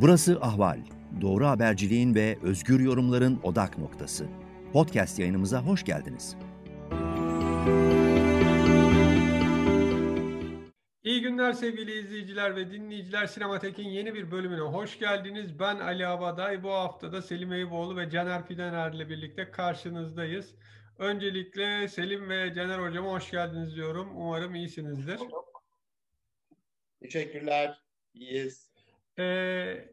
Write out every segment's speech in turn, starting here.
Burası Ahval. Doğru haberciliğin ve özgür yorumların odak noktası. Podcast yayınımıza hoş geldiniz. İyi günler sevgili izleyiciler ve dinleyiciler. Sinematek'in yeni bir bölümüne hoş geldiniz. Ben Ali Abaday. Bu hafta da Selim Eyüboğlu ve Caner Fidener ile birlikte karşınızdayız. Öncelikle Selim ve Caner Hocama hoş geldiniz diyorum. Umarım iyisinizdir. Teşekkürler. İyiyiz. Ee,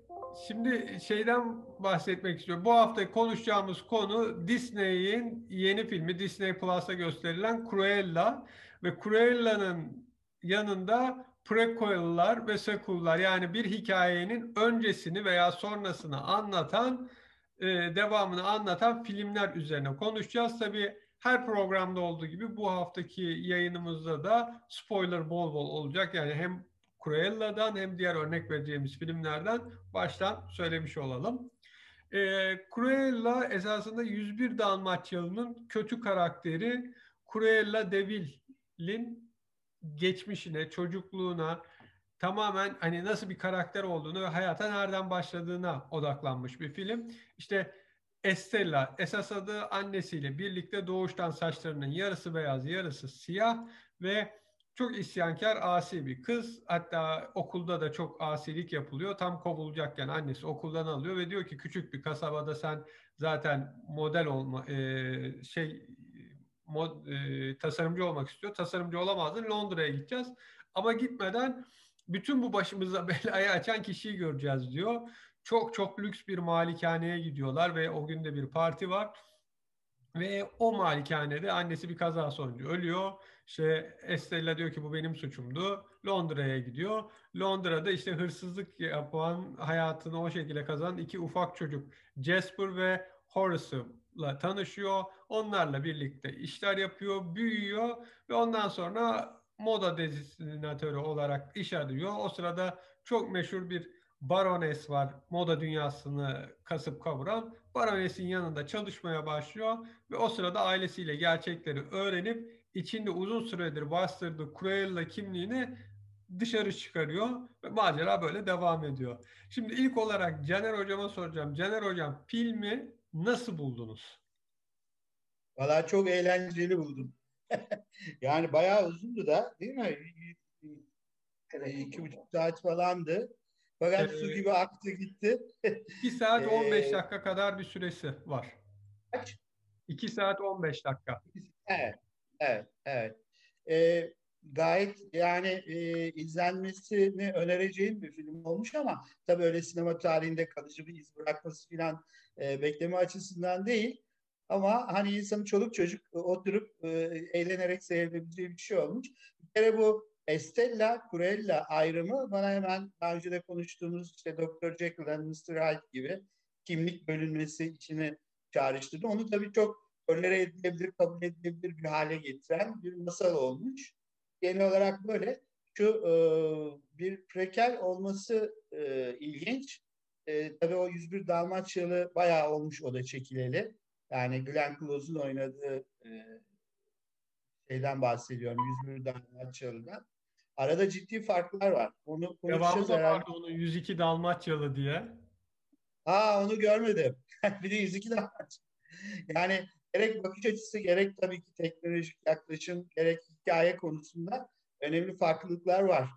şimdi şeyden bahsetmek istiyorum. Bu hafta konuşacağımız konu Disney'in yeni filmi Disney Plus'a gösterilen Cruella ve Cruella'nın yanında prequel'lar ve sequel'lar yani bir hikayenin öncesini veya sonrasını anlatan e, devamını anlatan filmler üzerine konuşacağız. Tabii her programda olduğu gibi bu haftaki yayınımızda da spoiler bol bol olacak. Yani hem Cruella'dan hem diğer örnek vereceğimiz filmlerden baştan söylemiş olalım. E, Cruella esasında 101 Dalmaçyalı'nın kötü karakteri Cruella de Vil'in geçmişine, çocukluğuna, tamamen hani nasıl bir karakter olduğunu ve hayata nereden başladığına odaklanmış bir film. İşte Estella esas adı annesiyle birlikte doğuştan saçlarının yarısı beyaz yarısı siyah ve çok isyankar asi bir kız. Hatta okulda da çok asilik yapılıyor. Tam kovulacakken annesi okuldan alıyor ve diyor ki küçük bir kasabada sen zaten model olma e, şey mod, e, tasarımcı olmak istiyor. Tasarımcı olamazdın. Londra'ya gideceğiz. Ama gitmeden bütün bu başımıza belayı açan kişiyi göreceğiz diyor. Çok çok lüks bir malikaneye gidiyorlar ve o gün de bir parti var. Ve o malikanede annesi bir kaza sonucu ölüyor. İşte Estella diyor ki bu benim suçumdu. Londra'ya gidiyor. Londra'da işte hırsızlık yapan, hayatını o şekilde kazanan iki ufak çocuk Jasper ve Horace'la tanışıyor. Onlarla birlikte işler yapıyor, büyüyor ve ondan sonra moda dezinatörü olarak iş arıyor. O sırada çok meşhur bir barones var. Moda dünyasını kasıp kavuran. Baronesin yanında çalışmaya başlıyor ve o sırada ailesiyle gerçekleri öğrenip içinde uzun süredir bastırdığı Cruella kimliğini dışarı çıkarıyor ve macera böyle devam ediyor. Şimdi ilk olarak Caner Hocam'a soracağım. Caner Hocam filmi nasıl buldunuz? Valla çok eğlenceli buldum. yani bayağı uzundu da değil mi? İki buçuk saat falandı. Fakat ee, su gibi aktı gitti. 2 saat 15 ee, dakika kadar bir süresi var. Kaç? 2 saat 15 dakika. Evet, evet, evet. Ee, gayet yani e, izlenmesini önereceğim bir film olmuş ama tabii öyle sinema tarihinde kalıcı bir iz bırakması falan e, bekleme açısından değil. Ama hani insanın çoluk çocuk oturup e, eğlenerek seyredebileceği bir şey olmuş. Bir kere bu Estella Cruella ayrımı bana hemen daha önce de konuştuğumuz işte Dr. Jekyll and Mr. Hyde gibi kimlik bölünmesi içine çağrıştırdı. Onu tabii çok tolere edilebilir, kabul edilebilir bir hale getiren bir masal olmuş. Genel olarak böyle. Şu e, bir prekel olması e, ilginç. E, tabii o 101 Dalmaçyalı bayağı olmuş o da çekileli. Yani Glenn Close'un oynadığı e, şeyden bahsediyorum. 101 Dalmaçyalı'dan. Arada ciddi farklar var. Onu Devamı herhalde. onun 102 Dalmaçyalı diye. Aa onu görmedim. bir de 102 Dalmaçyalı. Yani gerek bakış açısı gerek tabii ki teknolojik yaklaşım gerek hikaye konusunda önemli farklılıklar var.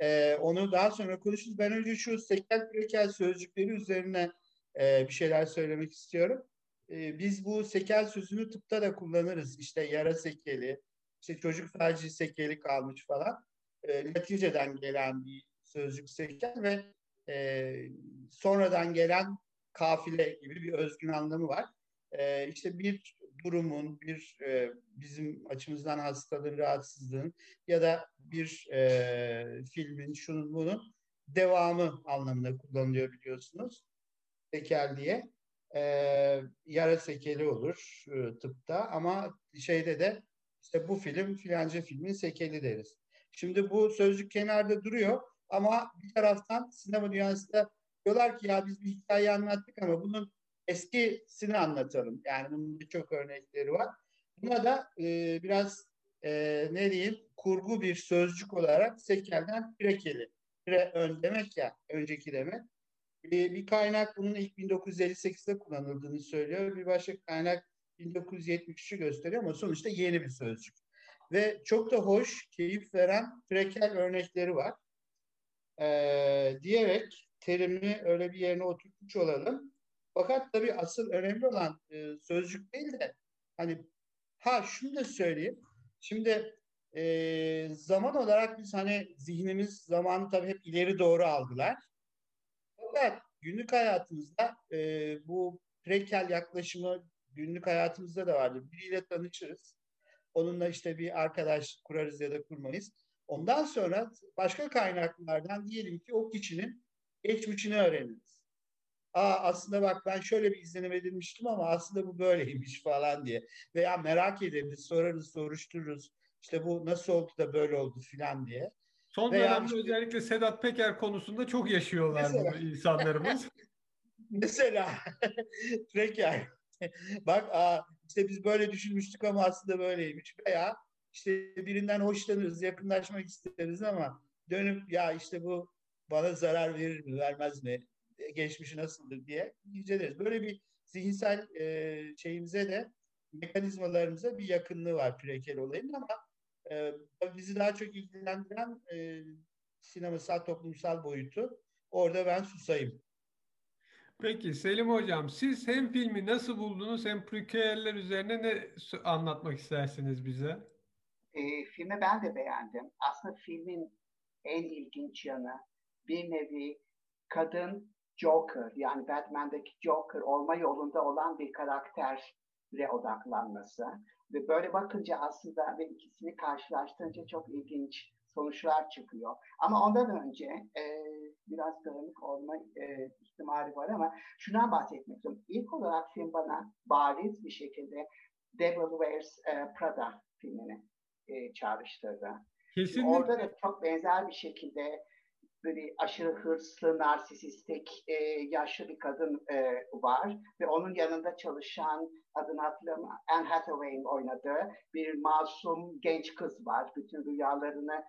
Ee, onu daha sonra konuşuruz. Ben önce şu sekel prekel sözcükleri üzerine e, bir şeyler söylemek istiyorum. E, biz bu sekel sözünü tıpta da kullanırız. İşte yara sekeli, işte çocuk felci sekeli kalmış falan e, Latinceden gelen bir sözcük seçer ve e, sonradan gelen kafile gibi bir özgün anlamı var. E, işte bir durumun, bir e, bizim açımızdan hastalığın, rahatsızlığın ya da bir e, filmin, şunun bunun devamı anlamında kullanılıyor biliyorsunuz. Sekel diye. E, yara sekeli olur e, tıpta ama şeyde de işte bu film filanca filmin sekeli deriz. Şimdi bu sözcük kenarda duruyor ama bir taraftan sinema dünyasında diyorlar ki ya biz bir hikaye anlattık ama bunun eskisini anlatalım. Yani bunun birçok örnekleri var. Buna da e, biraz e, ne diyeyim kurgu bir sözcük olarak sekelden prekeli. Pre ön demek ya önceki demek. Bir, bir kaynak bunun ilk 1958'de kullanıldığını söylüyor. Bir başka kaynak 1973'ü gösteriyor ama sonuçta yeni bir sözcük. Ve çok da hoş, keyif veren prekel örnekleri var. Ee, diyerek terimi öyle bir yerine oturtmuş olalım. Fakat tabii asıl önemli olan e, sözcük değil de hani ha şunu da söyleyeyim. Şimdi e, zaman olarak biz hani zihnimiz zaman tabii hep ileri doğru algılar. Fakat günlük hayatımızda e, bu prekel yaklaşımı günlük hayatımızda da vardır. Biriyle tanışırız. Onunla işte bir arkadaş kurarız ya da kurmayız. Ondan sonra başka kaynaklardan diyelim ki o kişinin geçmişini öğreniriz. Aa aslında bak ben şöyle bir izlenim edilmiştim ama aslında bu böyleymiş falan diye. Veya merak ederiz, sorarız, soruştururuz. İşte bu nasıl oldu da böyle oldu filan diye. Son Veya dönemde işte- özellikle Sedat Peker konusunda çok yaşıyorlar Mesela. insanlarımız. Mesela Preker. Bak aa, işte biz böyle düşünmüştük ama aslında böyleymiş. Veya işte birinden hoşlanırız, yakınlaşmak isteriz ama dönüp ya işte bu bana zarar verir mi, vermez mi, geçmişi nasıldır diye inceleriz. Böyle bir zihinsel e, şeyimize de mekanizmalarımıza bir yakınlığı var Preker olayın ama e, bizi daha çok ilgilendiren e, sinemasal, toplumsal boyutu. Orada ben susayım. Peki Selim Hocam siz hem filmi nasıl buldunuz hem prequel'ler üzerine ne anlatmak istersiniz bize? E, filmi ben de beğendim. Aslında filmin en ilginç yanı bir nevi kadın Joker yani Batman'daki Joker olma yolunda olan bir karaktere odaklanması. Ve böyle bakınca aslında ve ikisini karşılaştırınca çok ilginç sonuçlar çıkıyor. Ama ondan önce e, biraz dağınık olma e, ihtimali var ama şundan bahsetmek istiyorum. İlk olarak film bana bariz bir şekilde Devil Wears e, Prada filmini e, çağrıştırdı. Kesinlikle. Orada da çok benzer bir şekilde böyle aşırı hırslı, narsisistik, e, yaşlı bir kadın e, var ve onun yanında çalışan adını hatırlamıyorum Anne Hathaway'in oynadığı bir masum genç kız var. Bütün rüyalarını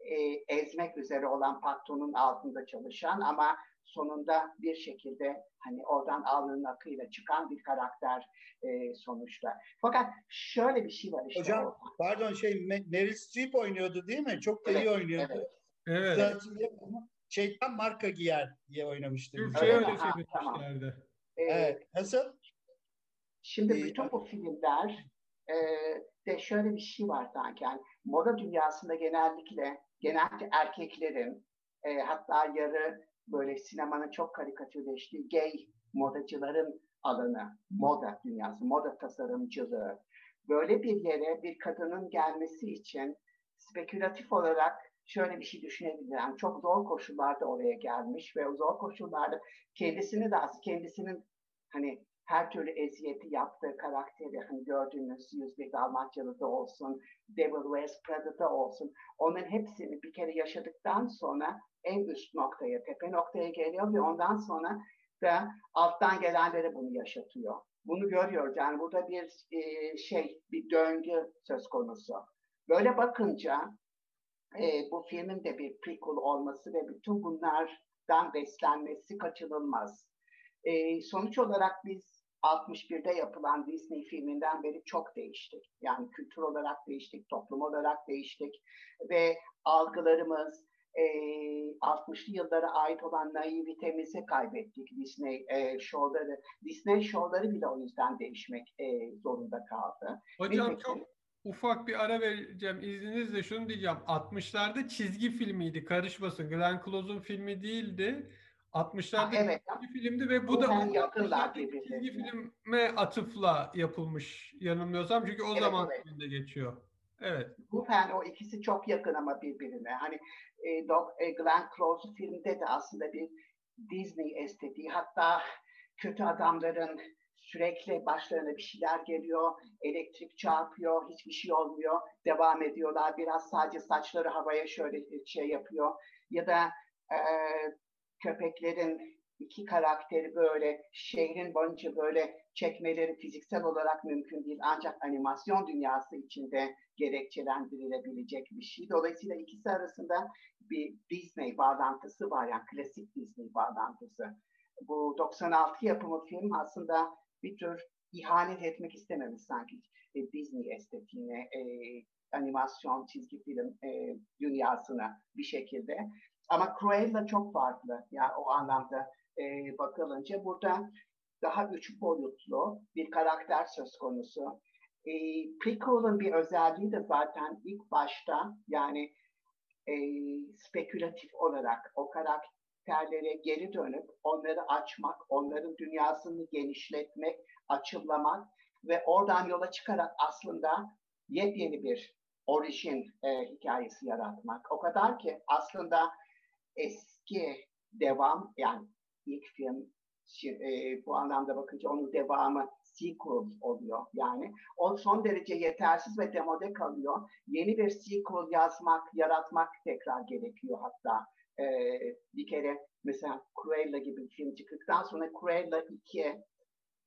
e, ezmek üzere olan patronun altında çalışan ama sonunda bir şekilde hani oradan alnının akıyla çıkan bir karakter e, sonuçta. Fakat şöyle bir şey var işte. Hocam, orada. Pardon şey Me- Meryl Streep oynuyordu değil mi? Çok da iyi Evet, oynuyordu. evet. Evet. Ama Şeytan marka giyer diye oynamıştı. Türkçe'ye Öyle çevirmişlerdi. E, Evet. Nasıl? Şimdi Ee, bütün bu filmler e, de şöyle bir şey var sanki. Yani moda dünyasında genellikle genellikle erkeklerin e, hatta yarı böyle sinemanın çok karikatürleştiği gay modacıların alanı, moda dünyası, moda tasarımcılığı. Böyle bir yere bir kadının gelmesi için spekülatif olarak şöyle bir şey düşünebilirim. Yani çok zor koşullarda oraya gelmiş ve o zor koşullarda kendisini de kendisinin hani her türlü eziyeti yaptığı karakteri hani gördüğünüz 101 Dalmatyalı'da olsun, Devil Wears Prada'da olsun onun hepsini bir kere yaşadıktan sonra en üst noktaya, tepe noktaya geliyor ve ondan sonra da alttan gelenlere bunu yaşatıyor. Bunu görüyoruz. Yani burada bir şey, bir döngü söz konusu. Böyle bakınca e, bu filmin de bir prequel olması ve bütün bunlardan beslenmesi kaçınılmaz. E, sonuç olarak biz 61'de yapılan Disney filminden beri çok değiştik. Yani kültür olarak değiştik, toplum olarak değiştik ve algılarımız e, 60'lı yıllara ait olan naivitemizi kaybettik Disney e, şovları. Disney şovları bile o yüzden değişmek e, zorunda kaldı. Hocam Neyse çok ufak bir ara vereceğim. İzninizle şunu diyeceğim. 60'larda çizgi filmiydi. Karışmasın. Glenn Close'un filmi değildi. 60'larda Ha, evet. çizgi filmdi ve bu Bu da yakınlar 60'lardaki çizgi filme atıfla yapılmış yanılmıyorsam. Çünkü o Evet, zaman evet. filmde geçiyor. Evet. Ruhen o ikisi çok yakın ama birbirine. Hani e, Doc, e, Glenn Close filmde de aslında bir Disney estetiği. Hatta kötü adamların sürekli başlarına bir şeyler geliyor, elektrik çarpıyor, hiçbir şey olmuyor, devam ediyorlar. Biraz sadece saçları havaya şöyle şey yapıyor. Ya da e, köpeklerin iki karakteri böyle şehrin boyunca böyle çekmeleri fiziksel olarak mümkün değil. Ancak animasyon dünyası içinde gerekçelendirilebilecek bir şey. Dolayısıyla ikisi arasında bir Disney bağlantısı var. Yani klasik Disney bağlantısı. bu 96 yapımı film aslında bir tür ihanet etmek istememiş sanki e, Disney estetiğine, e, animasyon, çizgi film e, dünyasına bir şekilde. Ama Cruella çok farklı. Yani o anlamda e, bakılınca burada daha üç boyutlu bir karakter söz konusu. E, prequel'ın bir özelliği de zaten ilk başta yani e, spekülatif olarak o karakterlere geri dönüp onları açmak, onların dünyasını genişletmek, açıklamak ve oradan yola çıkarak aslında yepyeni bir orijin e, hikayesi yaratmak. O kadar ki aslında eski devam yani ilk film e, bu anlamda bakınca onun devamı sequel oluyor yani. O son derece yetersiz ve demode kalıyor. Yeni bir sequel yazmak, yaratmak tekrar gerekiyor hatta. E, bir kere mesela Cruella gibi bir film çıktıktan sonra Cruella 2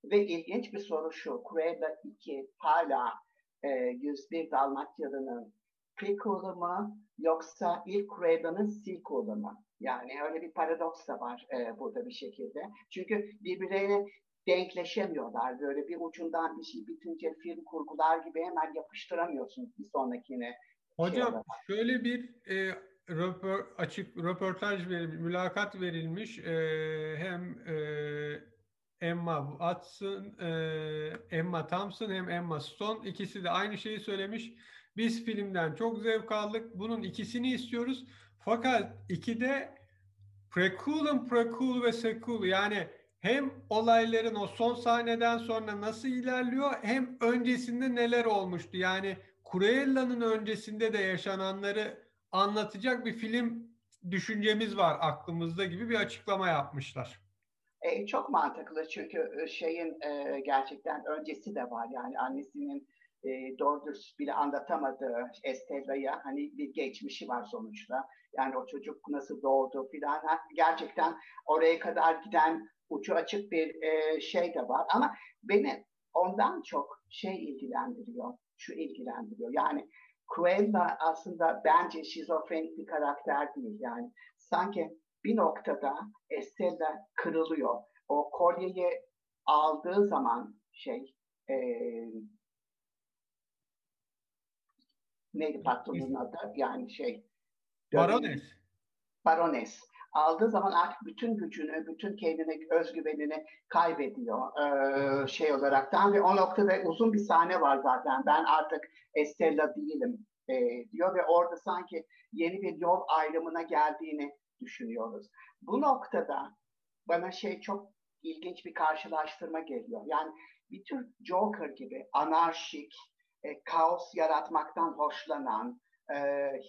ve ilginç bir soru şu. Cruella 2 hala e, 101 Dalmatyalı'nın prequel'ı mı yoksa ilk Cruella'nın sequel'ı mı? Yani öyle bir paradoks da var e, burada bir şekilde. Çünkü birbirlerine denkleşemiyorlar. Böyle bir ucundan bir şey bitince film kurgular gibi hemen yapıştıramıyorsun bir sonrakine. Hocam şey şöyle bir e, röpor, açık röportaj verilmiş, mülakat verilmiş. E, hem e, Emma Watson, e, Emma Thompson hem Emma Stone ikisi de aynı şeyi söylemiş. Biz filmden çok zevk aldık. Bunun ikisini istiyoruz. Fakat ikide prequel'ın prequel ve sequel yani hem olayların o son sahneden sonra nasıl ilerliyor hem öncesinde neler olmuştu. Yani Cruella'nın öncesinde de yaşananları anlatacak bir film düşüncemiz var aklımızda gibi bir açıklama yapmışlar. E, çok mantıklı çünkü e, şeyin e, gerçekten öncesi de var yani annesinin e, doğru bile anlatamadığı Estella'ya hani bir geçmişi var sonuçta. Yani o çocuk nasıl doğdu filan gerçekten oraya kadar giden ucu açık bir e, şey de var. Ama beni ondan çok şey ilgilendiriyor, şu ilgilendiriyor. Yani Cruella aslında bence şizofrenik bir karakter değil. Yani sanki bir noktada Estella kırılıyor. O kolyeyi aldığı zaman şey e, neydi patronun adı? Yani şey Barones. Barones. Aldığı zaman artık bütün gücünü, bütün kendine özgüvenini kaybediyor ee, şey olaraktan ve o noktada uzun bir sahne var zaten. Ben artık Estella değilim e, diyor ve orada sanki yeni bir yol ayrımına geldiğini düşünüyoruz. Bu noktada bana şey çok ilginç bir karşılaştırma geliyor. Yani bir tür Joker gibi anarşik, e, kaos yaratmaktan hoşlanan, e,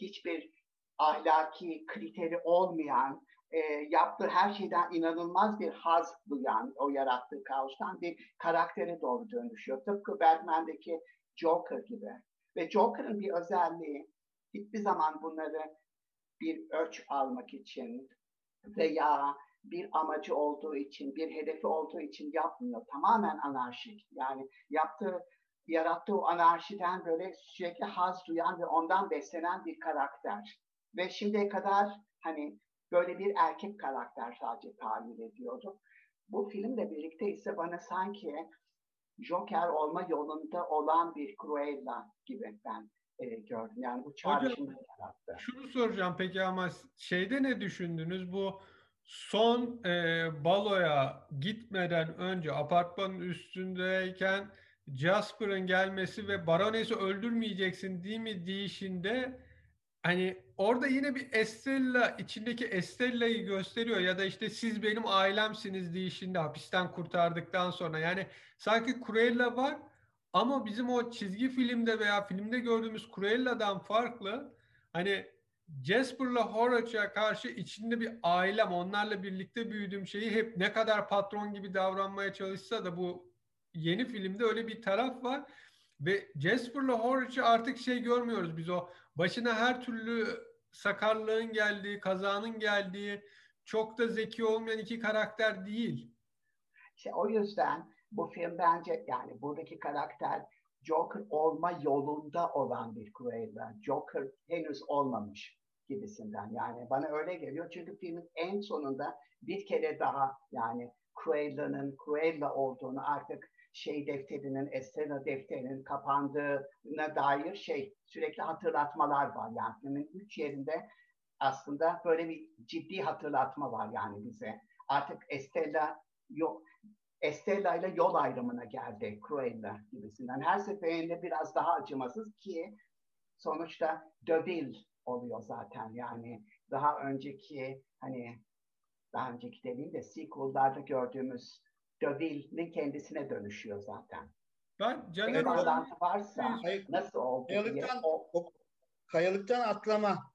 hiçbir ahlaki kriteri olmayan, e, yaptığı her şeyden inanılmaz bir haz duyan, o yarattığı kaostan bir karaktere doğru dönüşüyor. Tıpkı Batman'deki Joker gibi. Ve Joker'ın bir özelliği hiçbir zaman bunları bir ölç almak için veya bir amacı olduğu için, bir hedefi olduğu için yapmıyor. Tamamen anarşik. Yani yaptığı, yarattığı o anarşiden böyle sürekli haz duyan ve ondan beslenen bir karakter. Ve şimdiye kadar hani böyle bir erkek karakter sadece tahayyül ediyorduk. Bu filmle birlikte ise bana sanki Joker olma yolunda olan bir Cruella gibi ben e, gördüm. Yani bu çağrışımı yarattı. Şunu soracağım peki ama şeyde ne düşündünüz? Bu son e, baloya gitmeden önce apartmanın üstündeyken Jasper'ın gelmesi ve Barones'i öldürmeyeceksin değil mi deyişinde hani orada yine bir Estella içindeki Estella'yı gösteriyor ya da işte siz benim ailemsiniz deyişinde hapisten kurtardıktan sonra yani sanki Cruella var ama bizim o çizgi filmde veya filmde gördüğümüz Cruella'dan farklı hani Jasper'la Horace'a karşı içinde bir ailem, onlarla birlikte büyüdüğüm şeyi hep ne kadar patron gibi davranmaya çalışsa da bu yeni filmde öyle bir taraf var. Ve Jasper'la Horace'ı artık şey görmüyoruz biz o başına her türlü sakarlığın geldiği, kazanın geldiği çok da zeki olmayan iki karakter değil. İşte o yüzden bu film bence yani buradaki karakter Joker olma yolunda olan bir Cruella. Joker henüz olmamış gibisinden. Yani bana öyle geliyor. Çünkü filmin en sonunda bir kere daha yani Cruella'nın Cruella olduğunu artık şey defterinin, Estela defterinin kapandığına dair şey sürekli hatırlatmalar var. Yani filmin üç yerinde aslında böyle bir ciddi hatırlatma var yani bize. Artık Estella yok. Estella ile yol ayrımına geldi Cruella gibisinden. Her seferinde biraz daha acımasız ki sonuçta Deville oluyor zaten. Yani daha önceki hani daha önceki demeyeyim de sequel'larda gördüğümüz Deville'nin kendisine dönüşüyor zaten. Ben Caner Evet, bağlantı varsa Hayır, nasıl oldu diye. Kayalıktan, O, o, kayalıktan atlama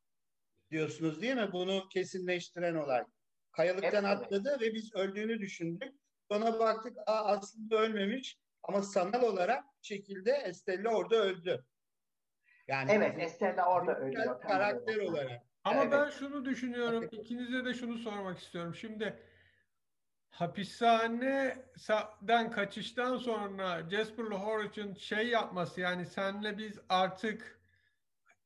diyorsunuz değil mi? Bunu kesinleştiren olay. Kayalıktan Evet, evet. atladı ve biz öldüğünü düşündük. Sonra baktık Aa, aslında ölmemiş ama sanal olarak şekilde Estella orada öldü. Yani evet Estella orada ölüyor. Karakter olarak. olarak. Ama Evet. ben şunu düşünüyorum. ikinize de şunu sormak istiyorum. Şimdi hapishaneden kaçıştan sonra Jasper'la Horridge'ın şey yapması yani senle biz artık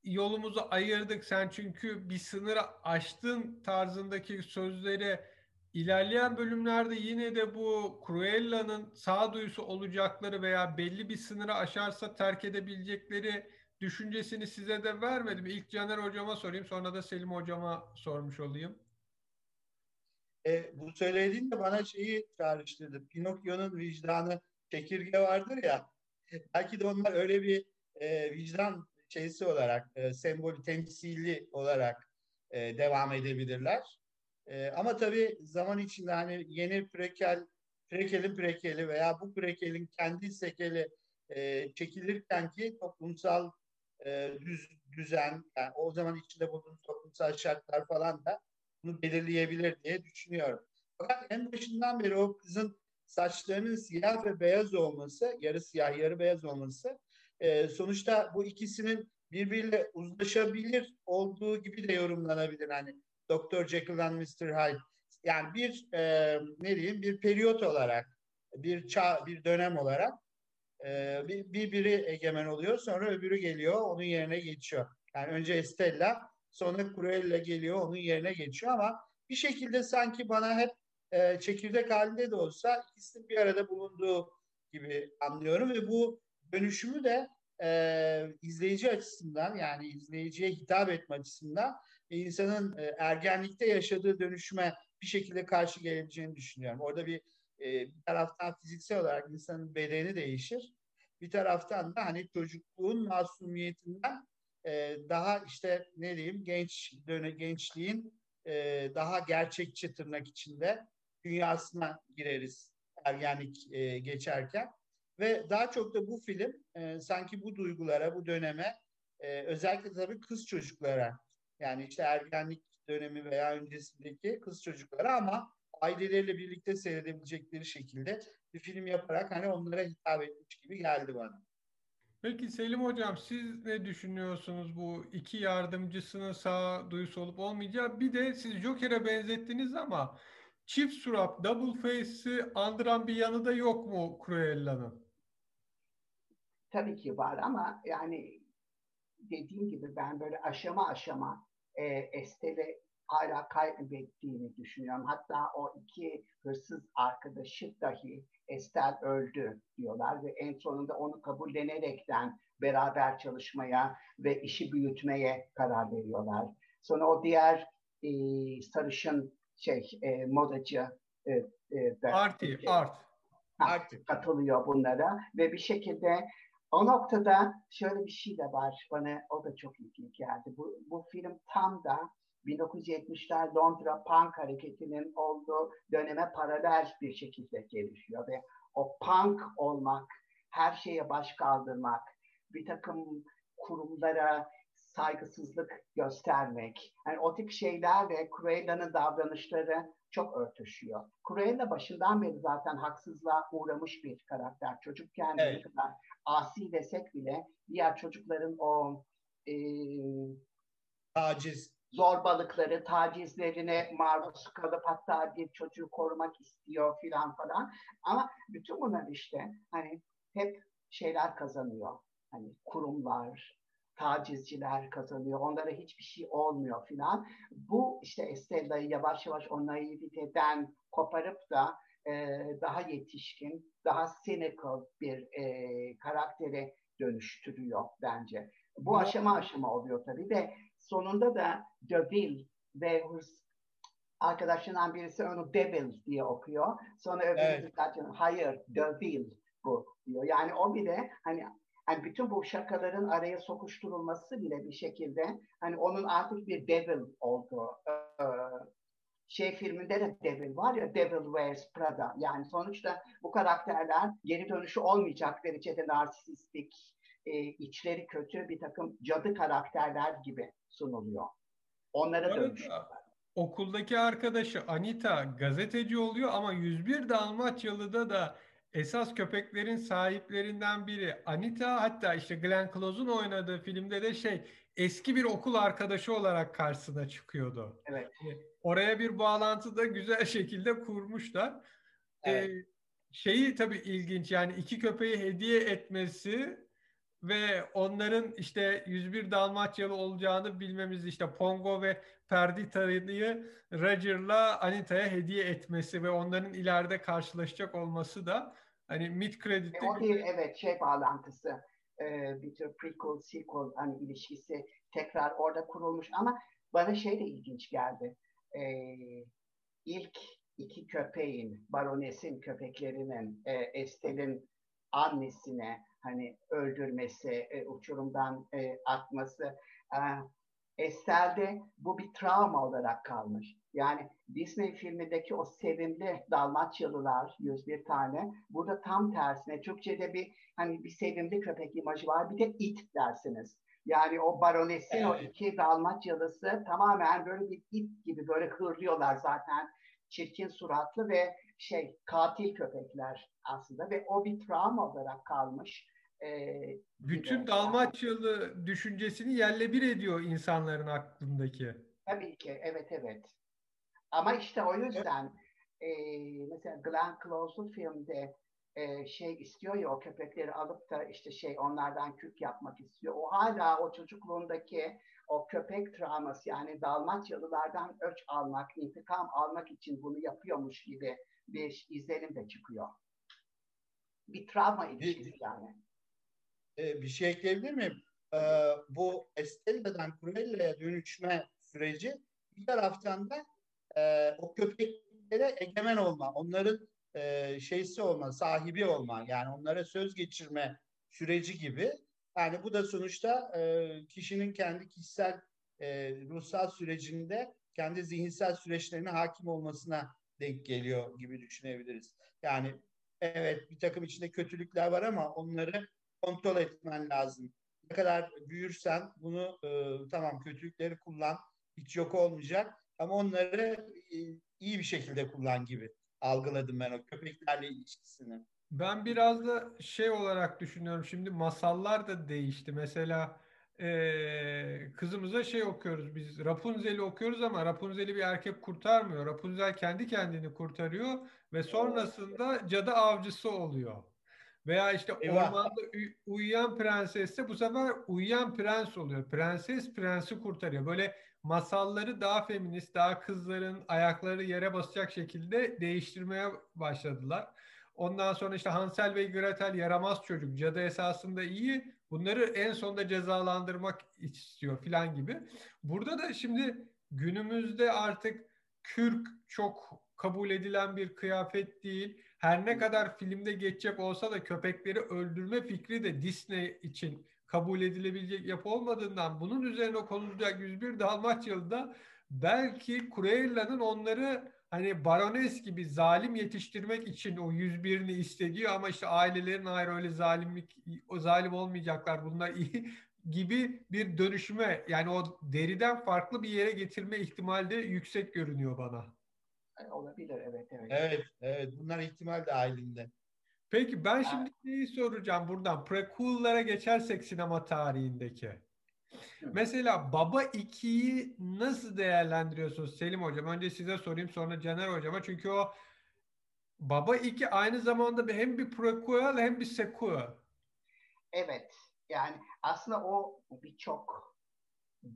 yolumuzu ayırdık. Sen çünkü bir sınırı aştın tarzındaki sözleri ilerleyen bölümlerde yine de bu Cruella'nın sağduyusu olacakları veya belli bir sınırı aşarsa terk edebilecekleri düşüncesini size de vermedim. İlk Caner hocama sorayım sonra da Selim hocama sormuş olayım. E, bu söylediğin de bana şeyi çağrıştırdı. Pinokyo'nun vicdanı çekirge vardır ya. Belki de onlar öyle bir e, vicdan şeysi olarak, e, sembolü temsili olarak e, devam edebilirler. E, ama tabii zaman içinde hani yeni prekel, prekelin prekeli veya bu prekelin kendi sekeli e, çekilirken ki toplumsal e, düz, düzen, yani o zaman içinde bulunduğumuz toplumsal şartlar falan da bunu belirleyebilir diye düşünüyorum. Fakat en başından beri o kızın saçlarının siyah ve beyaz olması, yarı siyah yarı beyaz olması e, sonuçta bu ikisinin birbiriyle uzlaşabilir olduğu gibi de yorumlanabilir. Hani Dr. Jekyll and Mr. Hyde. Yani bir e, ne diyeyim bir periyot olarak, bir çağ, bir dönem olarak e, bir, bir biri egemen oluyor, sonra öbürü geliyor, onun yerine geçiyor. Yani önce Estella, Sonra Cruella geliyor onun yerine geçiyor ama bir şekilde sanki bana hep e, çekirdek halinde de olsa ikisinin bir arada bulunduğu gibi anlıyorum ve bu dönüşümü de e, izleyici açısından yani izleyiciye hitap etme açısından insanın e, ergenlikte yaşadığı dönüşüme bir şekilde karşı gelebileceğini düşünüyorum. Orada bir, e, bir taraftan fiziksel olarak insanın bedeni değişir. Bir taraftan da hani çocukluğun masumiyetinden e, daha işte ne diyeyim genç döne gençliğin e, daha gerçekçi tırnak içinde dünyasına gireriz ergenlik e, geçerken ve daha çok da bu film e, sanki bu duygulara bu döneme e, özellikle tabii kız çocuklara yani işte ergenlik dönemi veya öncesindeki kız çocuklara ama aileleriyle birlikte seyredebilecekleri şekilde bir film yaparak hani onlara hitap etmiş gibi geldi bana. Peki Selim Hocam siz ne düşünüyorsunuz bu iki yardımcısının sağ duyusu olup olmayacağı? Bir de siz Joker'e benzettiniz ama çift surat, double face'i andıran bir yanı da yok mu Cruella'nın? Tabii ki var ama yani dediğim gibi ben böyle aşama aşama e, Estel'i hala kaybettiğini düşünüyorum. Hatta o iki hırsız arkadaşı dahi Estel öldü diyorlar ve en sonunda onu kabullenerekten beraber çalışmaya ve işi büyütmeye karar veriyorlar. Sonra o diğer e, sarışın şey e, modacı e, e, da, Arti, art. Artık. katılıyor bunlara ve bir şekilde o noktada şöyle bir şey de var bana o da çok ilginç geldi. Bu, bu film tam da 1970'ler Londra punk hareketinin olduğu döneme paralel bir şekilde gelişiyor ve o punk olmak, her şeye baş kaldırmak, bir takım kurumlara saygısızlık göstermek, yani o tip şeylerle Cruella'nın davranışları çok örtüşüyor. Cruella başından beri zaten haksızlığa uğramış bir karakter. Çocukken Evet. ne kadar asi desek bile diğer çocukların o e, Taciz. Zorbalıkları, tacizlerine maruz kalıp hatta bir çocuğu korumak istiyor filan falan. Ama bütün bunlar işte hani hep şeyler kazanıyor. Hani kurumlar, tacizciler kazanıyor. Onlara hiçbir şey olmuyor filan. Bu işte Estella'yı yavaş yavaş o naiviteden koparıp da e, daha yetişkin, daha cynical bir e, karaktere dönüştürüyor bence. Bu aşama aşama oluyor tabii ve sonunda da Deville ve arkadaşlarından birisi onu Devil diye okuyor. Sonra öbürü evet. hayır Deville bu diyor. Yani o bile hani yani bütün bu şakaların araya sokuşturulması bile bir şekilde hani onun artık bir devil olduğu e, şey filminde de devil var ya Devil Wears Prada. Yani sonuçta bu karakterler geri dönüşü olmayacak derecede narsistik, e, içleri kötü bir takım cadı karakterler gibi sunuluyor. Onlara dönüşüyorlar. Okuldaki arkadaşı Anita gazeteci oluyor ama 101 Dalmaçyalı'da da esas köpeklerin sahiplerinden biri Anita hatta işte Glenn Close'un oynadığı filmde de şey eski bir okul arkadaşı olarak karşısına çıkıyordu. Evet. Oraya bir bağlantı da güzel şekilde kurmuşlar. Evet. Ee, şeyi tabii ilginç yani iki köpeği hediye etmesi ve onların işte 101 Dalmaçyalı olacağını bilmemiz işte Pongo ve Perdita'yı Roger'la Anita'ya hediye etmesi ve onların ileride karşılaşacak olması da hani mid credit'te e, o bir evet şey bağlantısı e, bir tür prequel sequel hani ilişkisi tekrar orada kurulmuş ama bana şey de ilginç geldi. E, ilk iki köpeğin, baronesin köpeklerinin e, Estel'in annesine hani öldürmesi, e, uçurumdan e, atması. E, Estel'de bu bir travma olarak kalmış. Yani Disney filmindeki o sevimli Dalmaçyalılar 101 tane burada tam tersine Türkçe'de bir hani bir sevimli köpek imajı var bir de it dersiniz. Yani o baronesin evet. o iki Dalmaçyalısı tamamen böyle bir it gibi böyle hırlıyorlar zaten. Çirkin suratlı ve şey katil köpekler aslında ve o bir travma olarak kalmış. Ee, Bütün Dalmaçyalı düşüncesini yerle bir ediyor insanların aklındaki. Tabii ki, evet evet. Ama işte o yüzden e, mesela Glenn Close'un filmde e, şey istiyor ya o köpekleri alıp da işte şey onlardan kürk yapmak istiyor. O hala o çocukluğundaki o köpek travması yani Dalmaçyalılardan öç almak, intikam almak için bunu yapıyormuş gibi bir izlenim de çıkıyor. Bir travma ilişkisi yani. E, bir şey ekleyebilir miyim? Ee, bu Estella'dan Cruella'ya dönüşme süreci bir taraftan da e, o köpeklere egemen olma, onların e, şeysi olma, sahibi olma, yani onlara söz geçirme süreci gibi. Yani bu da sonuçta e, kişinin kendi kişisel e, ruhsal sürecinde kendi zihinsel süreçlerine hakim olmasına denk geliyor gibi düşünebiliriz. Yani evet bir takım içinde kötülükler var ama onları kontrol etmen lazım. Ne kadar büyürsen bunu e, tamam kötülükleri kullan hiç yok olmayacak ama onları e, iyi bir şekilde kullan gibi algıladım ben o köpeklerle ilişkisini. Ben biraz da şey olarak düşünüyorum. Şimdi masallar da değişti. Mesela e, kızımıza şey okuyoruz biz. Rapunzel'i okuyoruz ama Rapunzel'i bir erkek kurtarmıyor. Rapunzel kendi kendini kurtarıyor ve sonrasında cadı avcısı oluyor. Veya işte Eyvah. ormanda uyuyan prensesse bu sefer uyuyan prens oluyor. Prenses prensi kurtarıyor. Böyle masalları daha feminist, daha kızların ayakları yere basacak şekilde değiştirmeye başladılar. Ondan sonra işte Hansel ve Gretel yaramaz çocuk, cadı esasında iyi. Bunları en sonunda cezalandırmak istiyor filan gibi. Burada da şimdi günümüzde artık kürk çok kabul edilen bir kıyafet değil. Her ne kadar filmde geçecek olsa da köpekleri öldürme fikri de Disney için kabul edilebilecek yapı olmadığından bunun üzerine konulacak 101 Dalmaçyalı'da belki Cruella'nın onları hani barones gibi zalim yetiştirmek için o 101'ini istediyor ama işte ailelerin ayrı öyle zalimlik o zalim olmayacaklar bunlar iyi gibi bir dönüşüme yani o deriden farklı bir yere getirme ihtimali de yüksek görünüyor bana. Olabilir evet evet. Evet evet bunlar ihtimal dahilinde. Peki ben şimdi şeyi soracağım buradan. Prequel'lara geçersek sinema tarihindeki. Mesela Baba 2'yi nasıl değerlendiriyorsunuz Selim Hocam? Önce size sorayım sonra Caner Hocam'a. Çünkü o Baba 2 aynı zamanda bir, hem bir prequel hem bir sequel. Evet. Yani aslında o birçok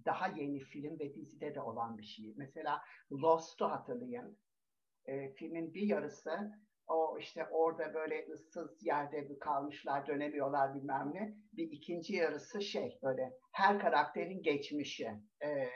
daha yeni film ve dizide de olan bir şey. Mesela Lost'u hatırlayın. E, filmin bir yarısı o işte orada böyle ıssız yerde kalmışlar, dönemiyorlar bilmem ne. Bir ikinci yarısı şey böyle her karakterin geçmişi. E,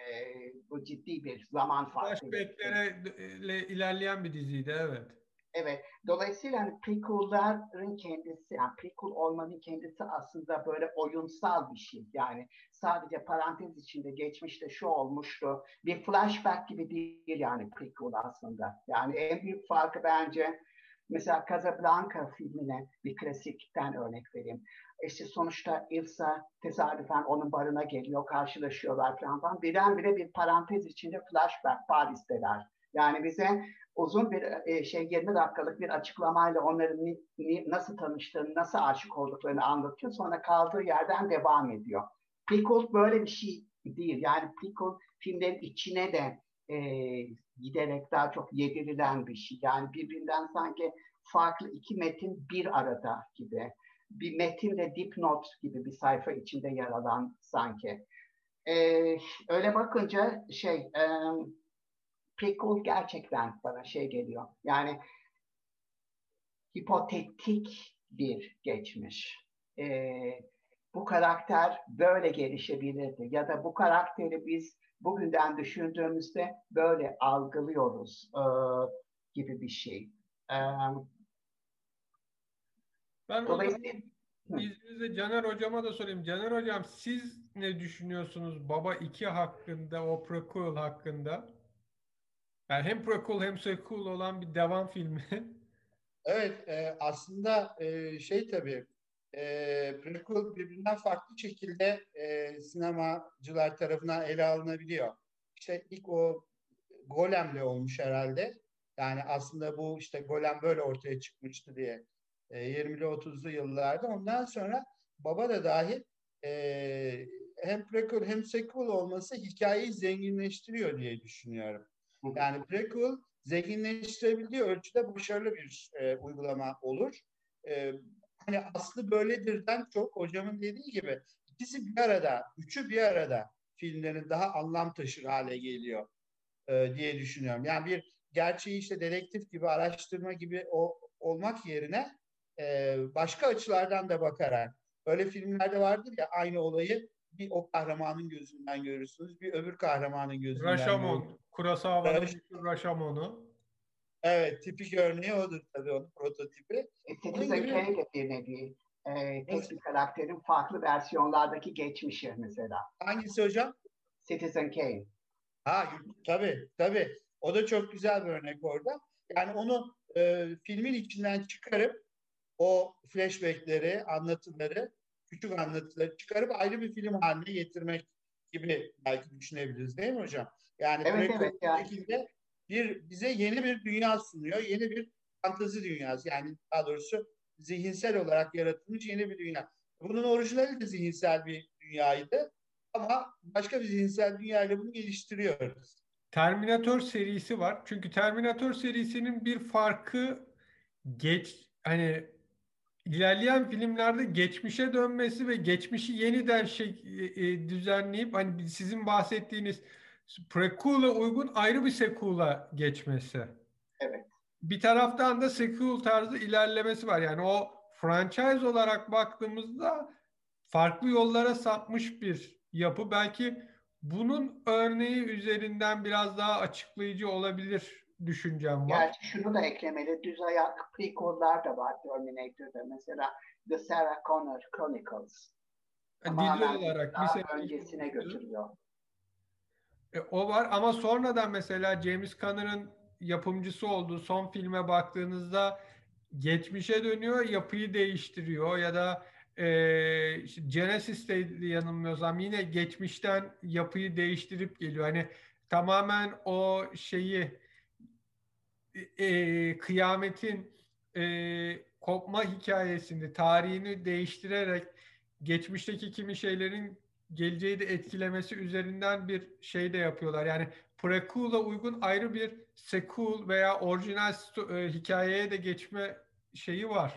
bu ciddi bir zaman farkı. Flashback'lere ilerleyen bir diziydi evet. Evet. Dolayısıyla hani prequel'ların kendisi, yani prequel olmanın kendisi aslında böyle oyunsal bir şey. Yani sadece parantez içinde geçmişte şu olmuştu. Bir flashback gibi değil yani prequel aslında. Yani en büyük farkı bence mesela Casablanca filmine bir klasikten örnek vereyim. İşte sonuçta Ilsa tesadüfen onun barına geliyor, karşılaşıyorlar falan falan. Birdenbire bir parantez içinde flashback Paris'teler. Yani bize uzun bir e, şey 20 dakikalık bir açıklamayla onların ni, ni, nasıl tanıştığını, nasıl aşık olduklarını anlatıyor. Sonra kaldığı yerden devam ediyor. Prequel böyle bir şey değil. Yani prequel filmlerin içine de e, giderek daha çok yedirilen bir şey. Yani birbirinden sanki farklı iki metin bir arada gibi. Bir metin de dipnot gibi bir sayfa içinde yer alan sanki. E, öyle bakınca şey... E, prequel gerçekten bana şey geliyor. Yani hipotetik bir geçmiş. Ee, bu karakter böyle gelişebilirdi ya da bu karakteri biz bugünden düşündüğümüzde böyle algılıyoruz e, gibi bir şey. E, ben dolayısıyla İzninizle Caner Hocama da sorayım. Caner Hocam siz ne düşünüyorsunuz Baba 2 hakkında, o prequel hakkında? Yani hem prequel hem sequel olan bir devam filmi. Evet, e, aslında e, şey tabii, e, prequel birbirinden farklı şekilde e, sinemacılar tarafından ele alınabiliyor. İşte ilk o Golem'le olmuş herhalde. Yani aslında bu işte Golem böyle ortaya çıkmıştı diye e, 20'li 30'lu yıllarda. Ondan sonra Baba da dahil e, hem prequel hem sequel olması hikayeyi zenginleştiriyor diye düşünüyorum. Yani prequel zenginleştirebildiği ölçüde başarılı bir e, uygulama olur. E, hani aslı böyledirden çok hocamın dediği gibi ikisi bir arada, üçü bir arada filmlerin daha anlam taşır hale geliyor e, diye düşünüyorum. Yani bir gerçeği işte dedektif gibi araştırma gibi o olmak yerine e, başka açılardan da bakarak öyle filmlerde vardır ya aynı olayı bir o kahramanın gözünden görürsünüz, bir öbür kahramanın gözünden Rashomon. Kurosawa'nın Rash... Rashomon'u. Evet, tipik örneği odur tabii onun prototipi. E, Citizen Kane de bir nevi. E, tek bir karakterin farklı versiyonlardaki geçmişi mesela. Hangisi hocam? Citizen Kane. Ha tabii tabii. O da çok güzel bir örnek orada. Yani onu e, filmin içinden çıkarıp o flashbackleri, anlatıları küçük anlatıları çıkarıp ayrı bir film haline getirmek gibi belki düşünebiliriz değil mi hocam? Yani evet, evet, yani. Bir bize yeni bir dünya sunuyor. Yeni bir fantezi dünyası. Yani daha doğrusu zihinsel olarak yaratılmış yeni bir dünya. Bunun orijinali de zihinsel bir dünyaydı. Ama başka bir zihinsel dünyayla bunu geliştiriyoruz. Terminator serisi var. Çünkü Terminator serisinin bir farkı geç hani ilerleyen filmlerde geçmişe dönmesi ve geçmişi yeniden şey, e, düzenleyip hani sizin bahsettiğiniz prequel'a uygun ayrı bir sequel'a geçmesi. Evet. Bir taraftan da sequel tarzı ilerlemesi var. Yani o franchise olarak baktığımızda farklı yollara sapmış bir yapı. Belki bunun örneği üzerinden biraz daha açıklayıcı olabilir düşüncem var. Gerçi şunu da eklemeli. Düz ayak prequel'lar da var Terminator'da. Mesela The Sarah Connor Chronicles. Yani dizi olarak sene öncesine götürüyor. E, o var ama sonradan mesela James Conner'ın yapımcısı olduğu son filme baktığınızda geçmişe dönüyor, yapıyı değiştiriyor ya da e, Genesis'teydi yanılmıyorsam yine geçmişten yapıyı değiştirip geliyor. Hani tamamen o şeyi e, kıyametin e, kopma hikayesini, tarihini değiştirerek geçmişteki kimi şeylerin geleceği de etkilemesi üzerinden bir şey de yapıyorlar. Yani prequel'a uygun ayrı bir sequel veya orijinal e, hikayeye de geçme şeyi var.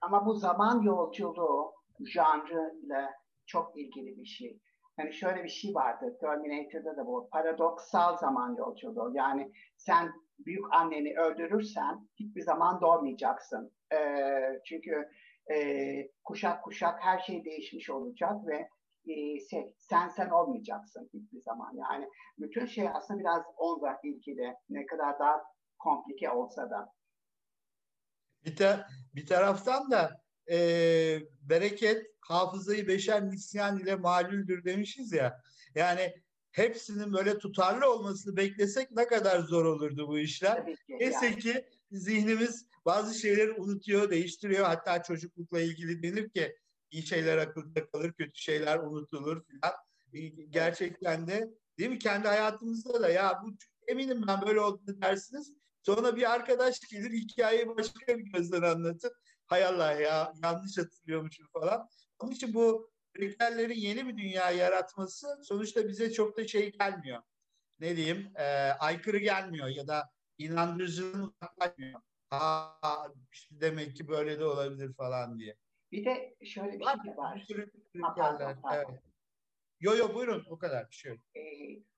Ama bu zaman yolculuğu janrı ile çok ilgili bir şey. Hani şöyle bir şey vardı Terminator'da da bu paradoksal zaman yolculuğu. Yani sen büyük anneni öldürürsen hiçbir zaman doğmayacaksın. Ee, çünkü e, kuşak kuşak her şey değişmiş olacak ve e, şey, sen sen olmayacaksın hiçbir zaman. Yani bütün şey aslında biraz onunla ilgili. Ne kadar daha komplike olsa da. Bir, ta, bir taraftan da e, bereket hafızayı beşer nisyan ile malüldür demişiz ya. Yani hepsinin böyle tutarlı olmasını beklesek ne kadar zor olurdu bu işler. Neyse yani. ki zihnimiz bazı şeyleri unutuyor, değiştiriyor. Hatta çocuklukla ilgili denir ki iyi şeyler akılda kalır, kötü şeyler unutulur filan. Gerçekten de değil mi? Kendi hayatımızda da ya bu eminim ben böyle olduğunu dersiniz. Sonra bir arkadaş gelir hikayeyi başka bir gözden anlatır. Hay Allah ya yanlış hatırlıyormuşum falan. Onun için bu kriterlerin yeni bir dünya yaratması sonuçta bize çok da şey gelmiyor. Ne diyeyim? E, aykırı gelmiyor ya da inandırıcılığını uzaklaşmıyor. Ha, demek ki böyle de olabilir falan diye. Bir de şöyle bir var, şey var. Bir ha, pardon, pardon. Evet. Yo yo buyurun bu kadar bir şey. Ee,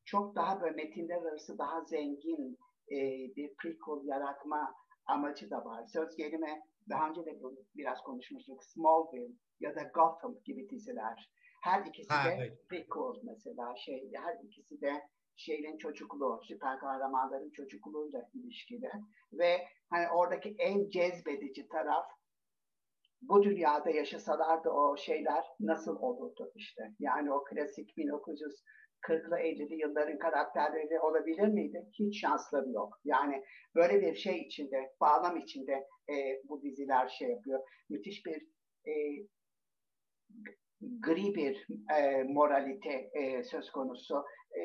çok daha böyle metinler arası daha zengin e, bir prequel yaratma amacı da var. Söz gelime daha önce de biraz konuşmuştuk. Smallville ya da Gotham gibi diziler. Her ikisi ha, de evet. prequel mesela şey her ikisi de şeyin çocukluğu, süper kahramanların çocukluğuyla ilişkili ve hani oradaki en cezbedici taraf bu dünyada yaşasalardı o şeyler nasıl olurdu işte. Yani o klasik 1940'lı 50'li yılların karakterleri olabilir miydi? Hiç şansları yok. Yani böyle bir şey içinde, bağlam içinde e, bu diziler şey yapıyor. Müthiş bir e, gri bir e, moralite e, söz konusu. E,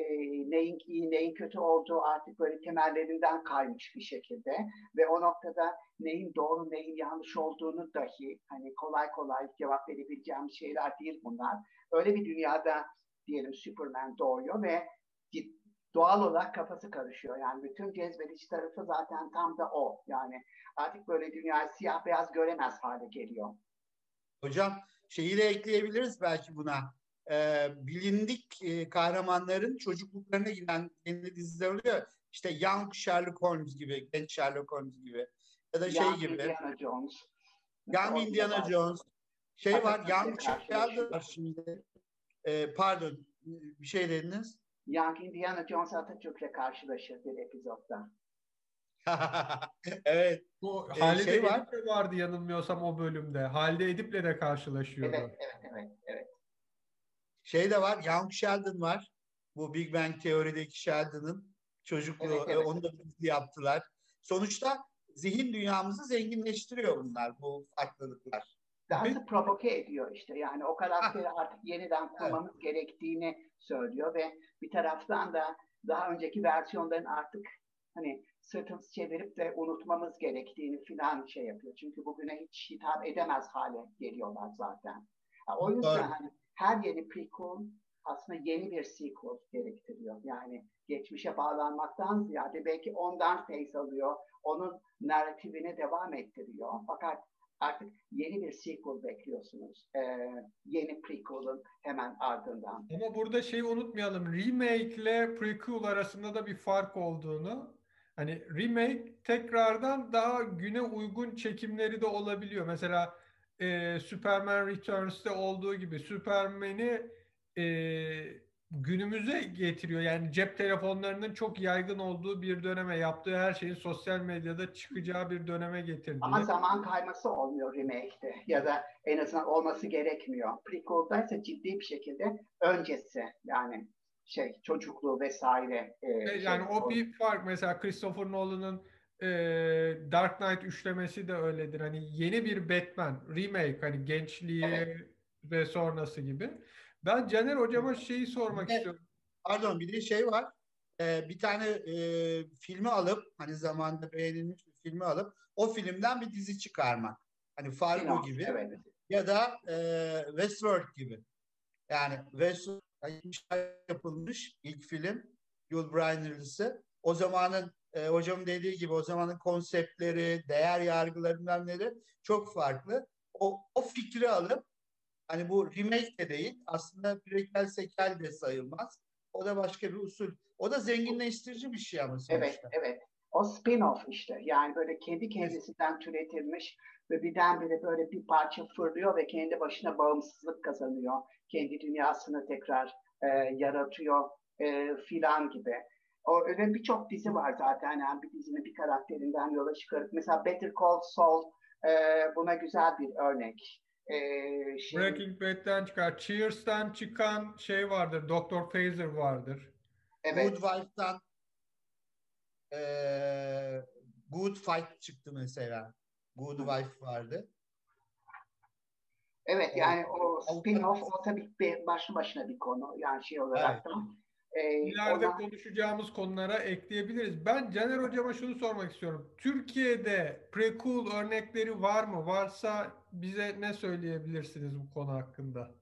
neyin iyi, neyin kötü olduğu artık böyle temellerinden kaymış bir şekilde ve o noktada neyin doğru, neyin yanlış olduğunu dahi hani kolay kolay cevap verebileceğim şeyler değil bunlar. Öyle bir dünyada diyelim Superman doğuyor ve doğal olarak kafası karışıyor. Yani bütün cezbedici tarafı zaten tam da o. Yani artık böyle dünyayı siyah beyaz göremez hale geliyor. Hocam şeyi de ekleyebiliriz belki buna. Ee, bilindik e, kahramanların çocukluklarına giden yeni diziler oluyor. İşte Young Sherlock Holmes gibi, genç Sherlock Holmes gibi. Ya da şey Young gibi. Indiana Jones. Young Indiana Jones. Şey var, Young Sherlock var şimdi. Ee, pardon, bir şey dediniz. Young Indiana Jones Atatürk'le karşılaşır bir epizodda. evet. Bu Halide şey var. Edip'le vardı yanılmıyorsam o bölümde. Halide Edip'le de karşılaşıyordu. Evet, evet, evet, evet. Şey de var, Young Sheldon var. Bu Big Bang teorideki Sheldon'ın çocukluğu. Evet, evet. Onu da yaptılar. Sonuçta zihin dünyamızı zenginleştiriyor bunlar, bu farklılıklar. Daha da provoke ediyor işte. Yani o karakteri artık yeniden kurmamız evet. gerektiğini söylüyor ve bir taraftan da daha önceki versiyonların artık hani sırtımızı çevirip de unutmamız gerektiğini filan şey yapıyor. Çünkü bugüne hiç hitap edemez hale geliyorlar zaten. O yüzden hani her yeni prequel aslında yeni bir sequel gerektiriyor. Yani geçmişe bağlanmaktan ziyade belki ondan face alıyor, onun narratifine devam ettiriyor. Fakat artık yeni bir sequel bekliyorsunuz. Ee, yeni prequel'ın hemen ardından. Ama burada şeyi unutmayalım. Remake ile prequel arasında da bir fark olduğunu Hani remake tekrardan daha güne uygun çekimleri de olabiliyor. Mesela e, Superman Returns'te olduğu gibi Superman'i e, günümüze getiriyor. Yani cep telefonlarının çok yaygın olduğu bir döneme, yaptığı her şeyin sosyal medyada çıkacağı bir döneme getirdi. Ama zaman kayması olmuyor remake'de ya da en azından olması gerekmiyor. Prequel'da ise ciddi bir şekilde öncesi yani şey çocukluğu vesaire. E, e yani şey, o bir fark mesela Christopher Nolan'ın e, Dark Knight üçlemesi de öyledir. Hani yeni bir Batman remake hani gençliği evet. ve sonrası gibi. Ben Caner hocama şeyi sormak bir istiyorum. Pardon bir de şey var. Ee, bir tane e, filmi alıp hani zamanında beğenilmiş bir filmi alıp o filmden bir dizi çıkarmak. Hani Fargo gibi. Evet. Ya da e, Westworld gibi. Yani Westworld yapılmış ilk film Yul Brynner'lısı. O zamanın e, hocamın dediği gibi o zamanın konseptleri, değer yargılarından neleri çok farklı. O, o fikri alıp Hani bu remake de değil. Aslında prequel sequel de sayılmaz. O da başka bir usul. O da zenginleştirici bir şey ama sonuçta. Evet, evet. O spin-off işte. Yani böyle kendi kendisinden türetilmiş ve birdenbire böyle bir parça fırlıyor ve kendi başına bağımsızlık kazanıyor. Kendi dünyasını tekrar e, yaratıyor e, filan gibi. O öyle birçok dizi var zaten. Yani bir dizinin bir karakterinden yola çıkarıp mesela Better Call Saul e, buna güzel bir örnek. E, şey, Breaking Bad'den çıkar. Cheers'ten çıkan şey vardır. Dr. Phaser vardır. Evet. Good Wife'dan e, Good Fight çıktı mesela. Good Wife vardı. Evet yani o spin-off o tabii başlı başına bir konu yani şey olarak evet. da. Ee, İleride ona... konuşacağımız konulara ekleyebiliriz. Ben Caner Hocam'a şunu sormak istiyorum. Türkiye'de prequel örnekleri var mı? Varsa bize ne söyleyebilirsiniz bu konu hakkında?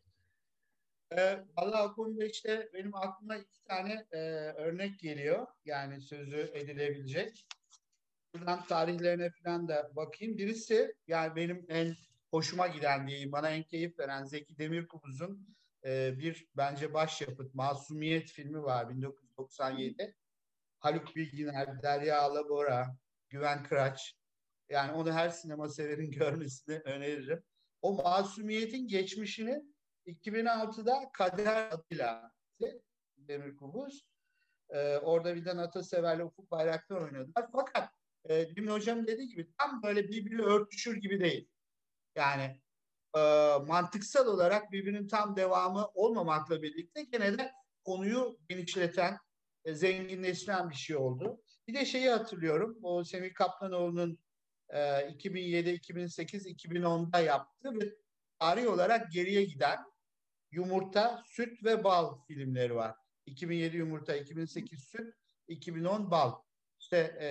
E, Valla o konuda işte benim aklıma iki tane e, örnek geliyor. Yani sözü edilebilecek. Buradan tarihlerine falan da bakayım. Birisi yani benim en hoşuma giden diyeyim, bana en keyif veren Zeki Demirkubuz'un e, bir bence başyapıt Masumiyet filmi var 1997. Haluk Bilginer, Derya Alabora, Güven Kıraç. Yani onu her sinema severin görmesini öneririm. O masumiyetin geçmişini 2006'da Kader adıyla Demir Kubuz. Ee, orada Vildan Atasever'le Ufuk Bayraktar oynadılar. Fakat e, Demin Hocam dediği gibi tam böyle birbiri örtüşür gibi değil. Yani e, mantıksal olarak birbirinin tam devamı olmamakla birlikte gene de konuyu genişleten, e, zenginleştiren bir şey oldu. Bir de şeyi hatırlıyorum. O Semih Kaplanoğlu'nun e, 2007, 2008, 2010'da yaptığı ve tarih olarak geriye giden Yumurta, Süt ve Bal filmleri var. 2007 Yumurta, 2008 Süt, 2010 Bal. İşte e,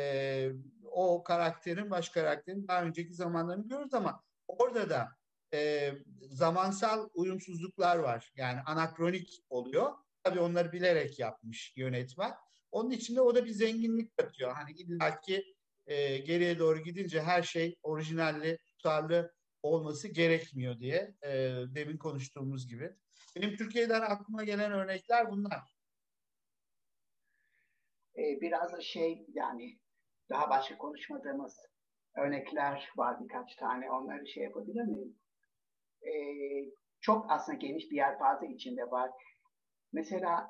o karakterin, baş karakterin daha önceki zamanlarını görüyoruz ama orada da e, zamansal uyumsuzluklar var. Yani anakronik oluyor. Tabii onları bilerek yapmış yönetmen. Onun içinde o da bir zenginlik katıyor. Hani illaki e, geriye doğru gidince her şey orijinalli, tutarlı olması gerekmiyor diye e, demin konuştuğumuz gibi. Benim Türkiye'den aklıma gelen örnekler bunlar. Ee, biraz da şey yani daha başka konuşmadığımız örnekler var birkaç tane. Onları şey yapabilir miyim? Ee, çok aslında geniş bir yer fazla içinde var. Mesela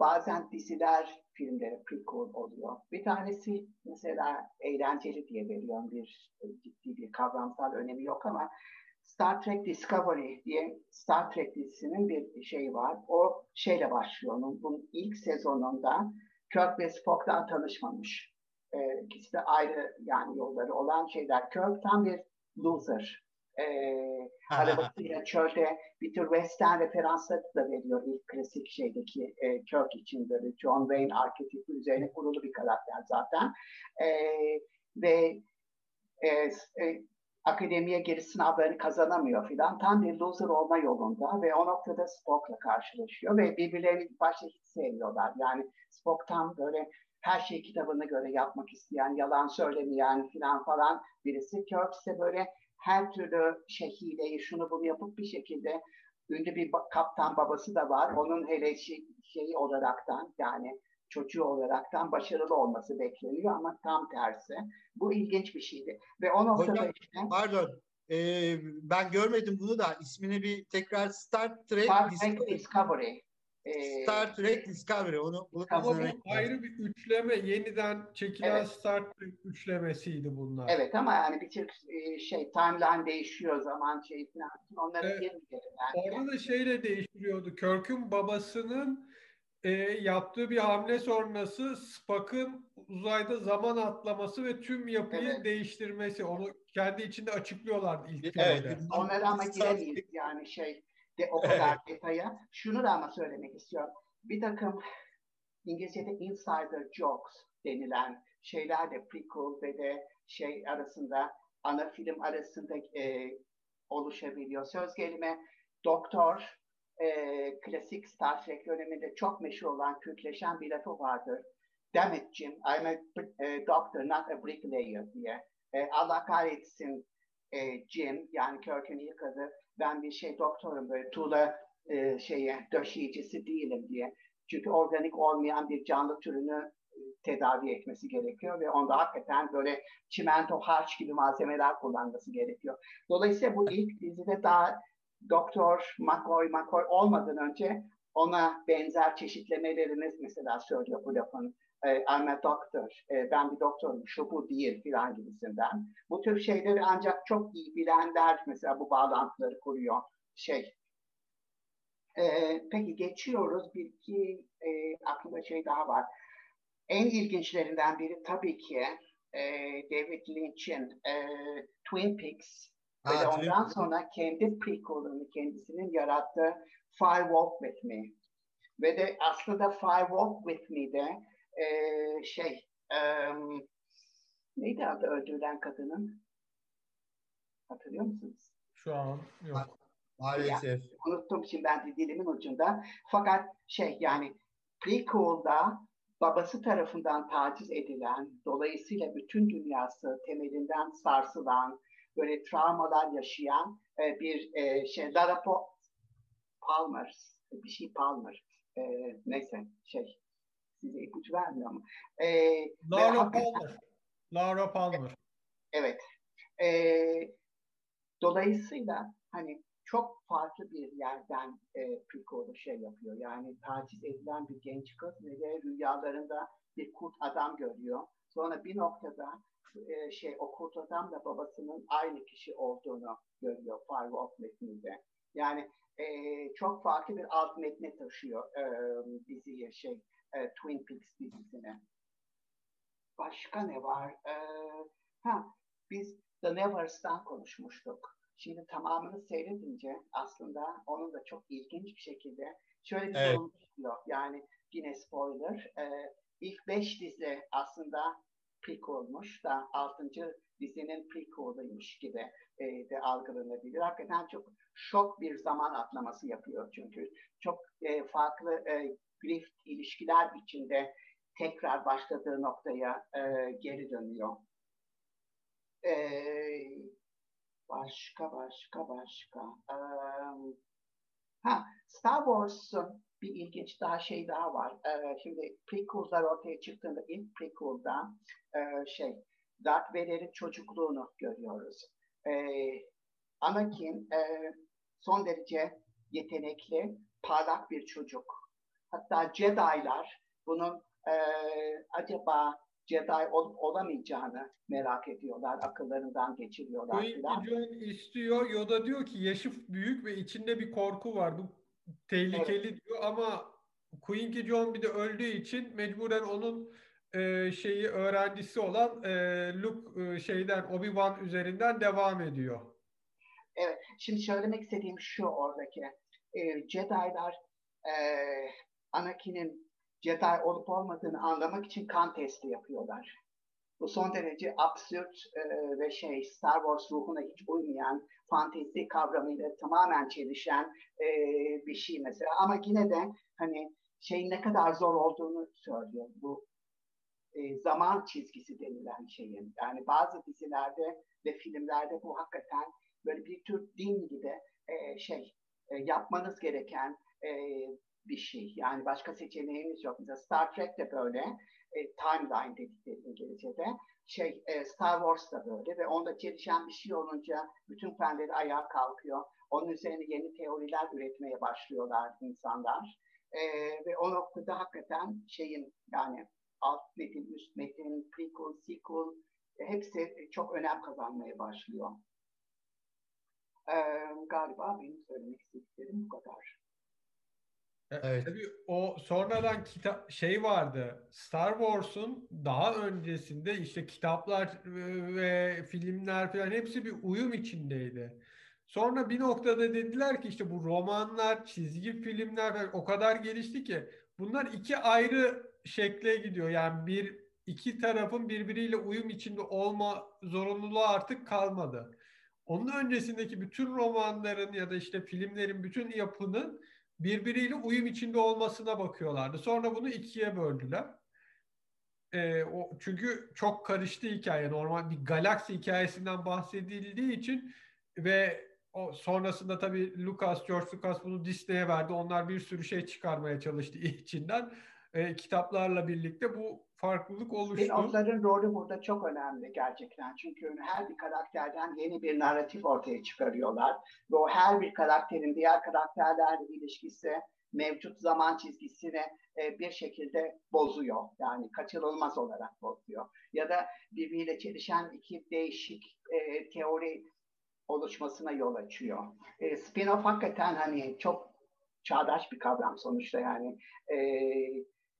bazen diziler filmlere prequel oluyor. Bir tanesi mesela eğlenceli diye veriyorum bir ciddi bir kavramsal önemi yok ama Star Trek Discovery diye Star Trek dizisinin bir şeyi var. O şeyle başlıyor. Onun bunun ilk sezonunda Kirk ve Spock'tan tanışmamış. Ee, ikisi de ayrı yani yolları olan şeyler. Kirk tam bir loser. Ee, arabasıyla çölde bir tür western referansları da veriyor ilk klasik şeydeki e, Kirk için böyle John Wayne arketipi üzerine kurulu bir karakter zaten. Ee, ve e, e, akademiye geri sınavlarını kazanamıyor filan. Tam bir loser olma yolunda ve o noktada Spock'la karşılaşıyor ve birbirlerini başta hiç sevmiyorlar. Yani Spock tam böyle her şeyi kitabına göre yapmak isteyen, yalan söylemeyen filan falan birisi. Kirk ise böyle her türlü şey hileyi, şunu bunu yapıp bir şekilde ünlü bir kaptan babası da var. Onun hele şey, şeyi olaraktan yani çocuğu olaraktan başarılı olması bekleniyor ama tam tersi. Bu ilginç bir şeydi. Ve o noktada Hocam, işte... Pardon. Ee, ben görmedim bunu da. ismini bir tekrar Star Trek, Star Trek Discovery. Ee, Star Trek Discovery onu Ama bu ayrı bir üçleme yeniden çekilen evet. Star Trek üçlemesiydi bunlar. Evet ama yani bir tür e, şey timeline değişiyor zaman şey falan onları evet. Yani. Orada da şeyle değiştiriyordu. Kirk'ün babasının e, yaptığı bir hamle sonrası Spock'ın uzayda zaman atlaması ve tüm yapıyı evet. değiştirmesi. Onu kendi içinde açıklıyorlardı ilk evet. filmde. Onlara ama giremeyiz yani şey de o kadar detaya. Şunu da ama söylemek istiyorum. Bir takım İngilizce'de insider jokes denilen şeyler de prequel ve de şey arasında ana film arasında e, oluşabiliyor. Söz gelime doktor e, klasik Star Trek döneminde çok meşhur olan Kürtleşen bir lafı vardır. Damn it Jim, I'm a, a doctor, not a bricklayer diye. E, Allah kahretsin e, Jim, yani Kirk'ün ilk adı, ben bir şey doktorum böyle tuğla e, şeye döşeyicisi değilim diye. Çünkü organik olmayan bir canlı türünü e, tedavi etmesi gerekiyor ve onda hakikaten böyle çimento, harç gibi malzemeler kullanması gerekiyor. Dolayısıyla bu ilk dizide daha Doktor McCoy McCoy olmadan önce ona benzer çeşitlemeleriniz mesela söylüyor bu lafın. E, I'm a doctor, e, ben bir doktorum, şu bu değil filan gibisinden. Bu tür şeyleri ancak çok iyi bilenler mesela bu bağlantıları kuruyor. Şey, e, peki geçiyoruz. Bir iki e, aklımda şey daha var. En ilginçlerinden biri tabii ki e, David Lynch'in e, Twin Peaks ve de ondan sonra kendi prequel'ını kendisinin yarattığı Fire Walk With Me. Ve de aslında Fire Walk With Me'de e, şey um, neydi adı öldürülen kadının? Hatırlıyor musunuz? Şu an yok. Maalesef. unuttum şimdi ben de dilimin ucunda. Fakat şey yani prequel'da babası tarafından taciz edilen, dolayısıyla bütün dünyası temelinden sarsılan, böyle travmalar yaşayan e, bir e, şey, Lara Palmer, bir şey Palmer, e, neyse şey, size ipucu vermiyor mu? E, Laura Palmer. Laura Palmer. Evet. E, dolayısıyla hani çok farklı bir yerden e, Pico'da şey yapıyor. Yani taciz edilen bir genç kız ve rüyalarında bir kurt adam görüyor. Sonra bir noktada e, şey o kurt adam da babasının aynı kişi olduğunu görüyor Firewalk metninde. Yani e, çok farklı bir alt metne taşıyor e, diziye şey e, Twin Peaks dizisine. Başka ne var? E, ha biz The Nevers'tan konuşmuştuk. Şimdi tamamını seyredince aslında onun da çok ilginç bir şekilde şöyle bir evet. sorun çıkıyor. Yani yine spoiler. E, ilk beş dizi aslında prequel'muş da altıncı dizinin prequel'ıymış gibi e, de algılanabilir. Hakikaten çok şok bir zaman atlaması yapıyor çünkü. Çok e, farklı e, grift ilişkiler içinde tekrar başladığı noktaya e, geri dönüyor. E, başka başka başka. E, ha, Star Wars'un bir ilginç daha şey daha var. Ee, şimdi prequel'lar ortaya çıktığında ilk prequel'da e, şey Darth Vader'in çocukluğunu görüyoruz. Ee, Anakin e, son derece yetenekli, parlak bir çocuk. Hatta Jedi'lar bunun e, acaba Jedi ol, olamayacağını merak ediyorlar, akıllarından geçiriyorlar. Qui-Gon istiyor, Yoda diyor ki yaşı büyük ve içinde bir korku var. Bu tehlikeli evet. diyor ama Quincy John bir de öldüğü için mecburen onun e, şeyi öğrencisi olan e, Luke e, şeyden Obi-Wan üzerinden devam ediyor. Evet. Şimdi söylemek istediğim şu oradaki. E, Jedi'lar e, Anakin'in Jedi olup olmadığını anlamak için kan testi yapıyorlar. Bu son derece absürt e, ve şey Star Wars ruhuna hiç uymayan, fantezi kavramıyla tamamen çelişen e, bir şey mesela. Ama yine de hani şey ne kadar zor olduğunu söylüyor bu e, zaman çizgisi denilen şeyin. Yani bazı dizilerde ve filmlerde bu hakikaten böyle bir tür din gibi e, şey e, yapmanız gereken e, bir şey. Yani başka seçeneğimiz yok. Mesela Star Trek de böyle. E, timeline dedikleri İngilizce'de. Şey, e, Star Wars da böyle ve onda çelişen bir şey olunca bütün fenleri ayağa kalkıyor. Onun üzerine yeni teoriler üretmeye başlıyorlar insanlar. E, ve o noktada hakikaten şeyin yani alt metin, üst metin, prequel, sequel e, hepsi çok önem kazanmaya başlıyor. E, galiba benim söylemek istediklerim bu kadar. E, evet. Tabii o sonradan kitap şey vardı. Star Wars'un daha öncesinde işte kitaplar e, ve filmler falan hepsi bir uyum içindeydi. Sonra bir noktada dediler ki işte bu romanlar, çizgi filmler falan o kadar gelişti ki bunlar iki ayrı şekle gidiyor. Yani bir iki tarafın birbiriyle uyum içinde olma zorunluluğu artık kalmadı. Onun öncesindeki bütün romanların ya da işte filmlerin bütün yapının birbiriyle uyum içinde olmasına bakıyorlardı. Sonra bunu ikiye böldüler. E, o, çünkü çok karıştı hikaye. Normal bir galaksi hikayesinden bahsedildiği için ve o sonrasında tabii Lucas, George Lucas bunu Disney'e verdi. Onlar bir sürü şey çıkarmaya çalıştı içinden. E, kitaplarla birlikte bu farklılık oluştu. Spin-off'ların rolü burada çok önemli gerçekten. Çünkü her bir karakterden yeni bir narratif ortaya çıkarıyorlar. Ve o her bir karakterin diğer karakterlerle ilişkisi mevcut zaman çizgisini e, bir şekilde bozuyor. Yani kaçırılmaz olarak bozuyor. Ya da birbiriyle çelişen iki değişik e, teori oluşmasına yol açıyor. E, spin-off hakikaten hani çok çağdaş bir kavram sonuçta yani. E,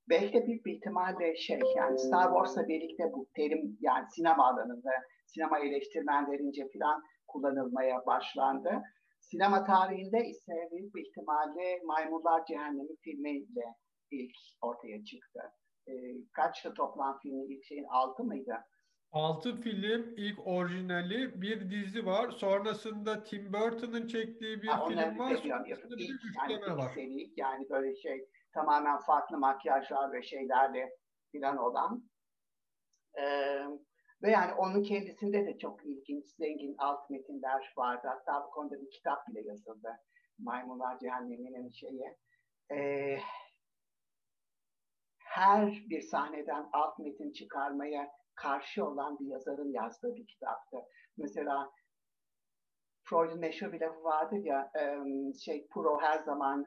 belki büyük bir ihtimalle şey yani Star Wars'la birlikte bu terim yani sinema alanında sinema eleştirmenlerince falan kullanılmaya başlandı. Sinema tarihinde ise büyük bir ihtimalle Maymunlar Cehennemi filmiyle ilk ortaya çıktı. E, kaçtı toplam filmin ilk şeyin altı mıydı? Altı film ilk orijinali bir dizi var. Sonrasında Tim Burton'ın çektiği bir ha, film var. Sonrasında bir üçleme yani var. Seri, yani böyle şey tamamen farklı makyajlar ve şeylerle filan olan. Ee, ve yani onun kendisinde de çok ilginç, zengin alt metinler vardı. Hatta bu konuda bir kitap bile yazıldı. Maymunlar Cehennemi'nin şeyi. Ee, her bir sahneden alt metin çıkarmaya karşı olan bir yazarın yazdığı bir kitaptı. Mesela Freud'un meşhur bir lafı vardır ya, şey pro her zaman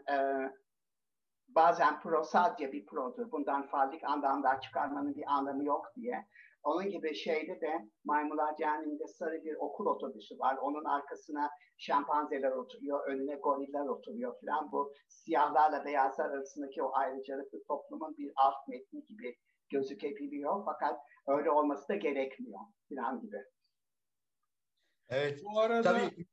bazen pro sadece bir produr. Bundan fazla anlamlar çıkarmanın bir anlamı yok diye. Onun gibi şeyde de Maymunlar Cehennemi'nde sarı bir okul otobüsü var. Onun arkasına şempanzeler oturuyor, önüne goriller oturuyor falan. Bu siyahlarla beyazlar arasındaki o ayrıcalıklı toplumun bir alt metni gibi gözükebiliyor. Fakat öyle olması da gerekmiyor falan gibi. Evet. Bu arada tabii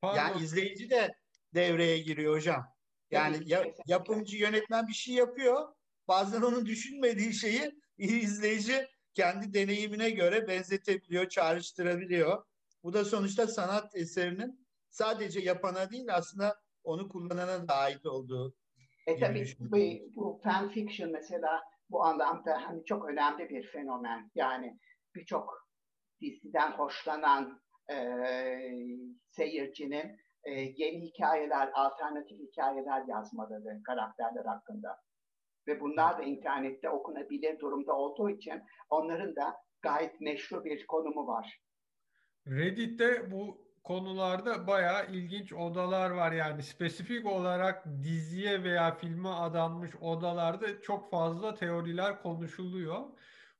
Pardon. yani izleyici de devreye giriyor hocam. Yani ya, yapımcı yönetmen bir şey yapıyor. Bazen onun düşünmediği şeyi izleyici kendi deneyimine göre benzetebiliyor, çağrıştırabiliyor. Bu da sonuçta sanat eserinin sadece yapana değil aslında onu kullanana da ait olduğu. E tabii bu, bu fan fiction mesela bu anlamda hani çok önemli bir fenomen. Yani birçok diziden hoşlanan e, seyircinin e, yeni hikayeler, alternatif hikayeler yazmaları karakterler hakkında. Ve bunlar da internette okunabilir durumda olduğu için onların da gayet meşru bir konumu var. Reddit'te bu konularda bayağı ilginç odalar var yani spesifik olarak diziye veya filme adanmış odalarda çok fazla teoriler konuşuluyor.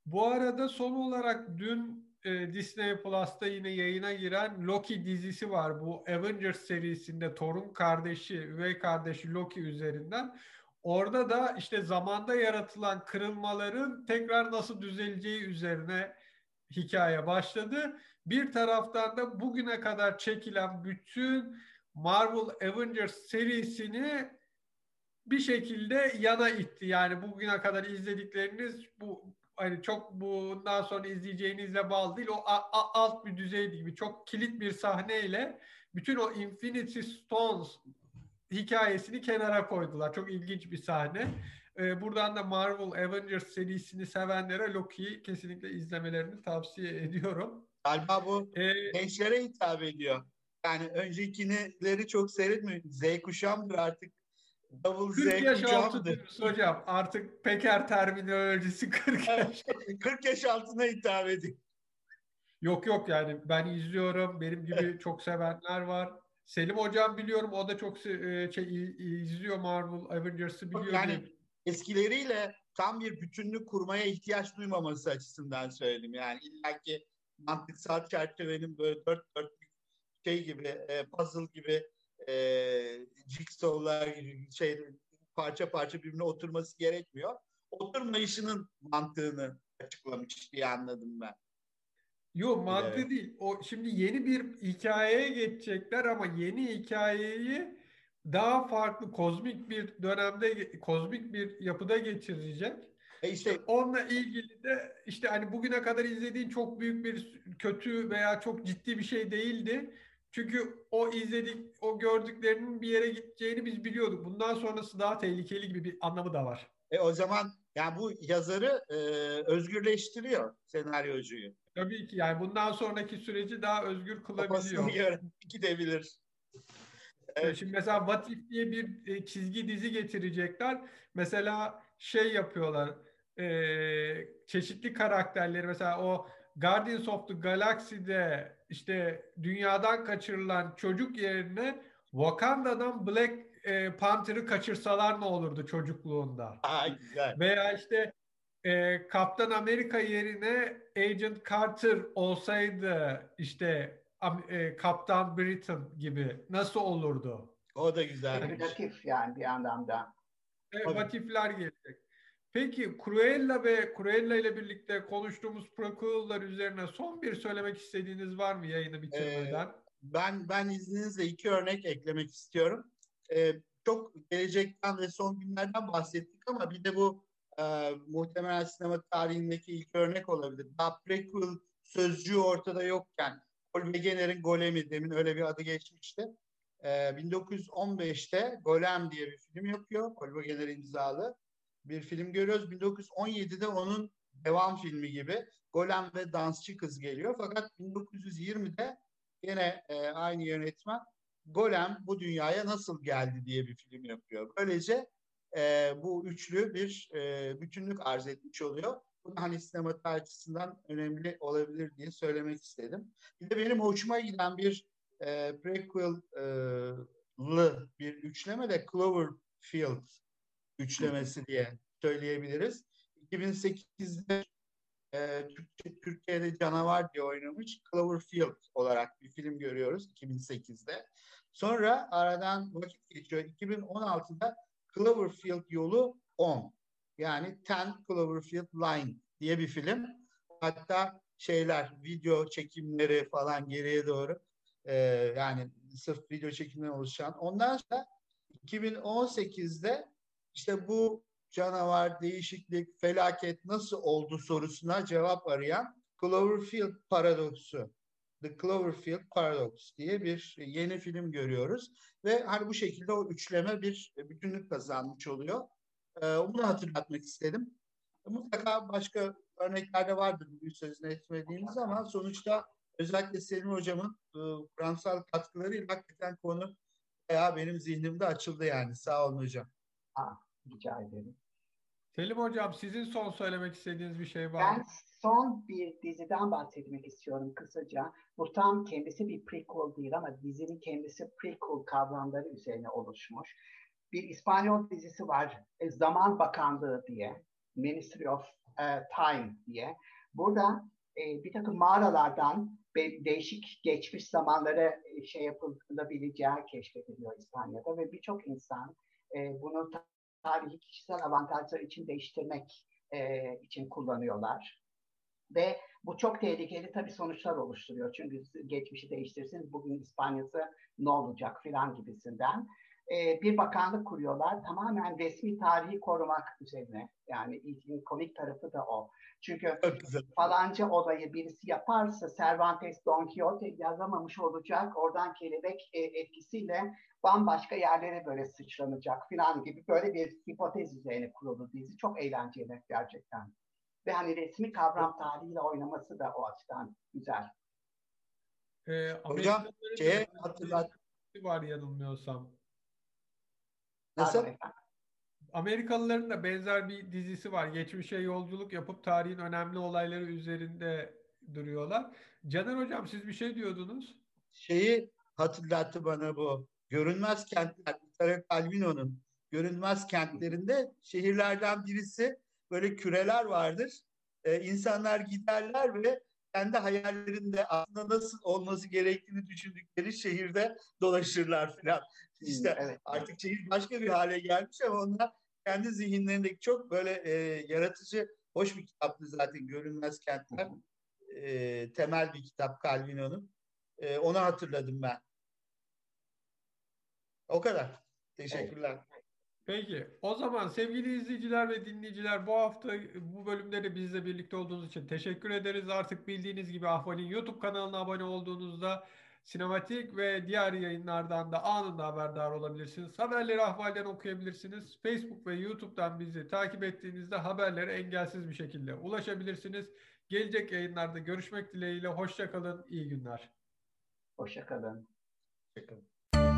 Bu arada son olarak dün e, Disney Plus'ta yine yayına giren Loki dizisi var. Bu Avengers serisinde Thor'un kardeşi, üvey kardeşi Loki üzerinden. Orada da işte zamanda yaratılan kırılmaların tekrar nasıl düzeleceği üzerine hikaye başladı. Bir taraftan da bugüne kadar çekilen bütün Marvel Avengers serisini bir şekilde yana itti. Yani bugüne kadar izledikleriniz bu hani çok bundan sonra izleyeceğinizle bağlı değil. O a, a, alt bir düzeydi gibi çok kilit bir sahneyle bütün o Infinity Stones hikayesini kenara koydular. Çok ilginç bir sahne. Ee, buradan da Marvel Avengers serisini sevenlere Loki'yi kesinlikle izlemelerini tavsiye ediyorum. Galiba bu ee, gençlere hitap ediyor. Yani öncekileri çok seyretmiyor. Z kuşağımdır artık. Double 40 Z yaş altı diyoruz hocam. Artık Peker terminolojisi 40 yaş. 40 yaş altına hitap ediyor. Yok yok yani ben izliyorum. Benim gibi çok sevenler var. Selim hocam biliyorum o da çok e, şey izliyor Marvel Avengers'ı biliyor. Yani diye. eskileriyle tam bir bütünlük kurmaya ihtiyaç duymaması açısından söyledim. Yani illaki mantıksal çerçevenin böyle dört dörtlük şey gibi e, puzzle gibi jigsaw'lar gibi şey parça parça birbirine oturması gerekmiyor. Oturmayışının mantığını açıklamış diye anladım ben. Yok mantığı evet. değil. O şimdi yeni bir hikayeye geçecekler ama yeni hikayeyi daha farklı kozmik bir dönemde kozmik bir yapıda geçirecek. E işte onunla ilgili de işte hani bugüne kadar izlediğin çok büyük bir kötü veya çok ciddi bir şey değildi. Çünkü o izledik, o gördüklerinin bir yere gideceğini biz biliyorduk. Bundan sonrası daha tehlikeli gibi bir anlamı da var. E o zaman Yani bu yazarı e, özgürleştiriyor senaryocuyu. Tabii ki yani bundan sonraki süreci daha özgür kılabiliyor. Kafasını yarın gidebilir. Evet. Şimdi mesela What If diye bir e, çizgi dizi getirecekler. Mesela şey yapıyorlar. E, çeşitli karakterleri mesela o Guardians of the Galaxy'de işte dünyadan kaçırılan çocuk yerine Wakanda'dan Black e, Panther'ı kaçırsalar ne olurdu çocukluğunda? Aa, güzel. Veya işte e, Kaptan Amerika yerine Agent Carter olsaydı işte e, Kaptan Britain gibi nasıl olurdu? O da güzel. Negatif yani bir anlamda. Evet, vatifler gelecek. Peki Cruella ve Cruella ile birlikte konuştuğumuz prequel'lar üzerine son bir söylemek istediğiniz var mı yayını bitirmeden? Ee, ben ben izninizle iki örnek eklemek istiyorum. Ee, çok gelecekten ve son günlerden bahsettik ama bir de bu e, muhtemelen sinema tarihindeki ilk örnek olabilir. Daha prequel sözcüğü ortada yokken Paul Wegener'in Golem'i demin öyle bir adı geçmişti. Ee, 1915'te Golem diye bir film yapıyor. Paul Wegener imzalı bir film görüyoruz. 1917'de onun devam filmi gibi Golem ve Dansçı Kız geliyor. Fakat 1920'de yine e, aynı yönetmen Golem bu dünyaya nasıl geldi diye bir film yapıyor. Böylece e, bu üçlü bir e, bütünlük arz etmiş oluyor. Bu da hani sinema açısından önemli olabilir diye söylemek istedim. Bir de benim hoşuma giden bir e, prequel'lı bir üçleme de Cloverfield üçlemesi diye söyleyebiliriz. 2008'de e, Türkiye'de Canavar diye oynamış Cloverfield olarak bir film görüyoruz 2008'de. Sonra aradan vakit geçiyor. 2016'da Cloverfield yolu 10. Yani 10 Cloverfield Line diye bir film. Hatta şeyler, video çekimleri falan geriye doğru e, yani sırf video çekimden oluşan. Ondan sonra 2018'de işte bu canavar, değişiklik, felaket nasıl oldu sorusuna cevap arayan Cloverfield paradoksu. The Cloverfield Paradox diye bir yeni film görüyoruz. Ve hani bu şekilde o üçleme bir bütünlük kazanmış oluyor. Ee, bunu hatırlatmak istedim. Mutlaka başka örneklerde vardır bugün sözünü etmediğimiz ama sonuçta özellikle Selim Hocam'ın e, kuramsal katkılarıyla hakikaten konu bayağı benim zihnimde açıldı yani. Sağ olun hocam. Aa, rica ederim. Selim Hocam sizin son söylemek istediğiniz bir şey var mı? Ben son bir diziden bahsetmek istiyorum kısaca. Bu tam kendisi bir prequel değil ama dizinin kendisi prequel kavramları üzerine oluşmuş. Bir İspanyol dizisi var. E, Zaman Bakanlığı diye. Ministry of uh, Time diye. Burada e, bir takım mağaralardan değişik geçmiş zamanlara e, şey yapılabileceği keşfediliyor İspanya'da ve birçok insan e, bunu tarihi kişisel avantajlar için değiştirmek e, için kullanıyorlar. Ve bu çok tehlikeli tabii sonuçlar oluşturuyor. Çünkü geçmişi değiştirirsiniz bugün İspanya'sı ne olacak filan gibisinden. Ee, bir bakanlık kuruyorlar. Tamamen resmi tarihi korumak üzerine. Yani ilgin komik tarafı da o. Çünkü falanca olayı birisi yaparsa Cervantes Don Quixote yazamamış olacak. Oradan kelebek e, etkisiyle bambaşka yerlere böyle sıçranacak filan gibi böyle bir hipotez üzerine kurulu dizi. Çok eğlenceli gerçekten. Ve hani resmi kavram tarihiyle oynaması da o açıdan güzel. Ee, Hocam şeye hatırlat. Var yanılmıyorsam. Nasıl? Amerikalıların da benzer bir dizisi var. Geçmişe yolculuk yapıp tarihin önemli olayları üzerinde duruyorlar. Caner Hocam siz bir şey diyordunuz. Şeyi hatırlattı bana bu. Görünmez kentler, Tarık Albino'nun görünmez kentlerinde şehirlerden birisi böyle küreler vardır. Ee, insanlar giderler ve kendi hayallerinde aslında nasıl olması gerektiğini düşündükleri şehirde dolaşırlar falan. İşte evet. artık şehir başka bir hale gelmiş ama onlar kendi zihinlerindeki çok böyle e, yaratıcı, hoş bir kitaptı zaten Görünmez Kentler. E, temel bir kitap Calvino'nun. E, onu hatırladım ben. O kadar. Teşekkürler. Evet. Peki. O zaman sevgili izleyiciler ve dinleyiciler bu hafta bu bölümde de bizle birlikte olduğunuz için teşekkür ederiz. Artık bildiğiniz gibi Ahval'in YouTube kanalına abone olduğunuzda Sinematik ve diğer yayınlardan da anında haberdar olabilirsiniz. Haberleri ahvalden okuyabilirsiniz. Facebook ve YouTube'dan bizi takip ettiğinizde haberlere engelsiz bir şekilde ulaşabilirsiniz. Gelecek yayınlarda görüşmek dileğiyle. Hoşçakalın, iyi günler. Hoşçakalın. Hoşçakalın.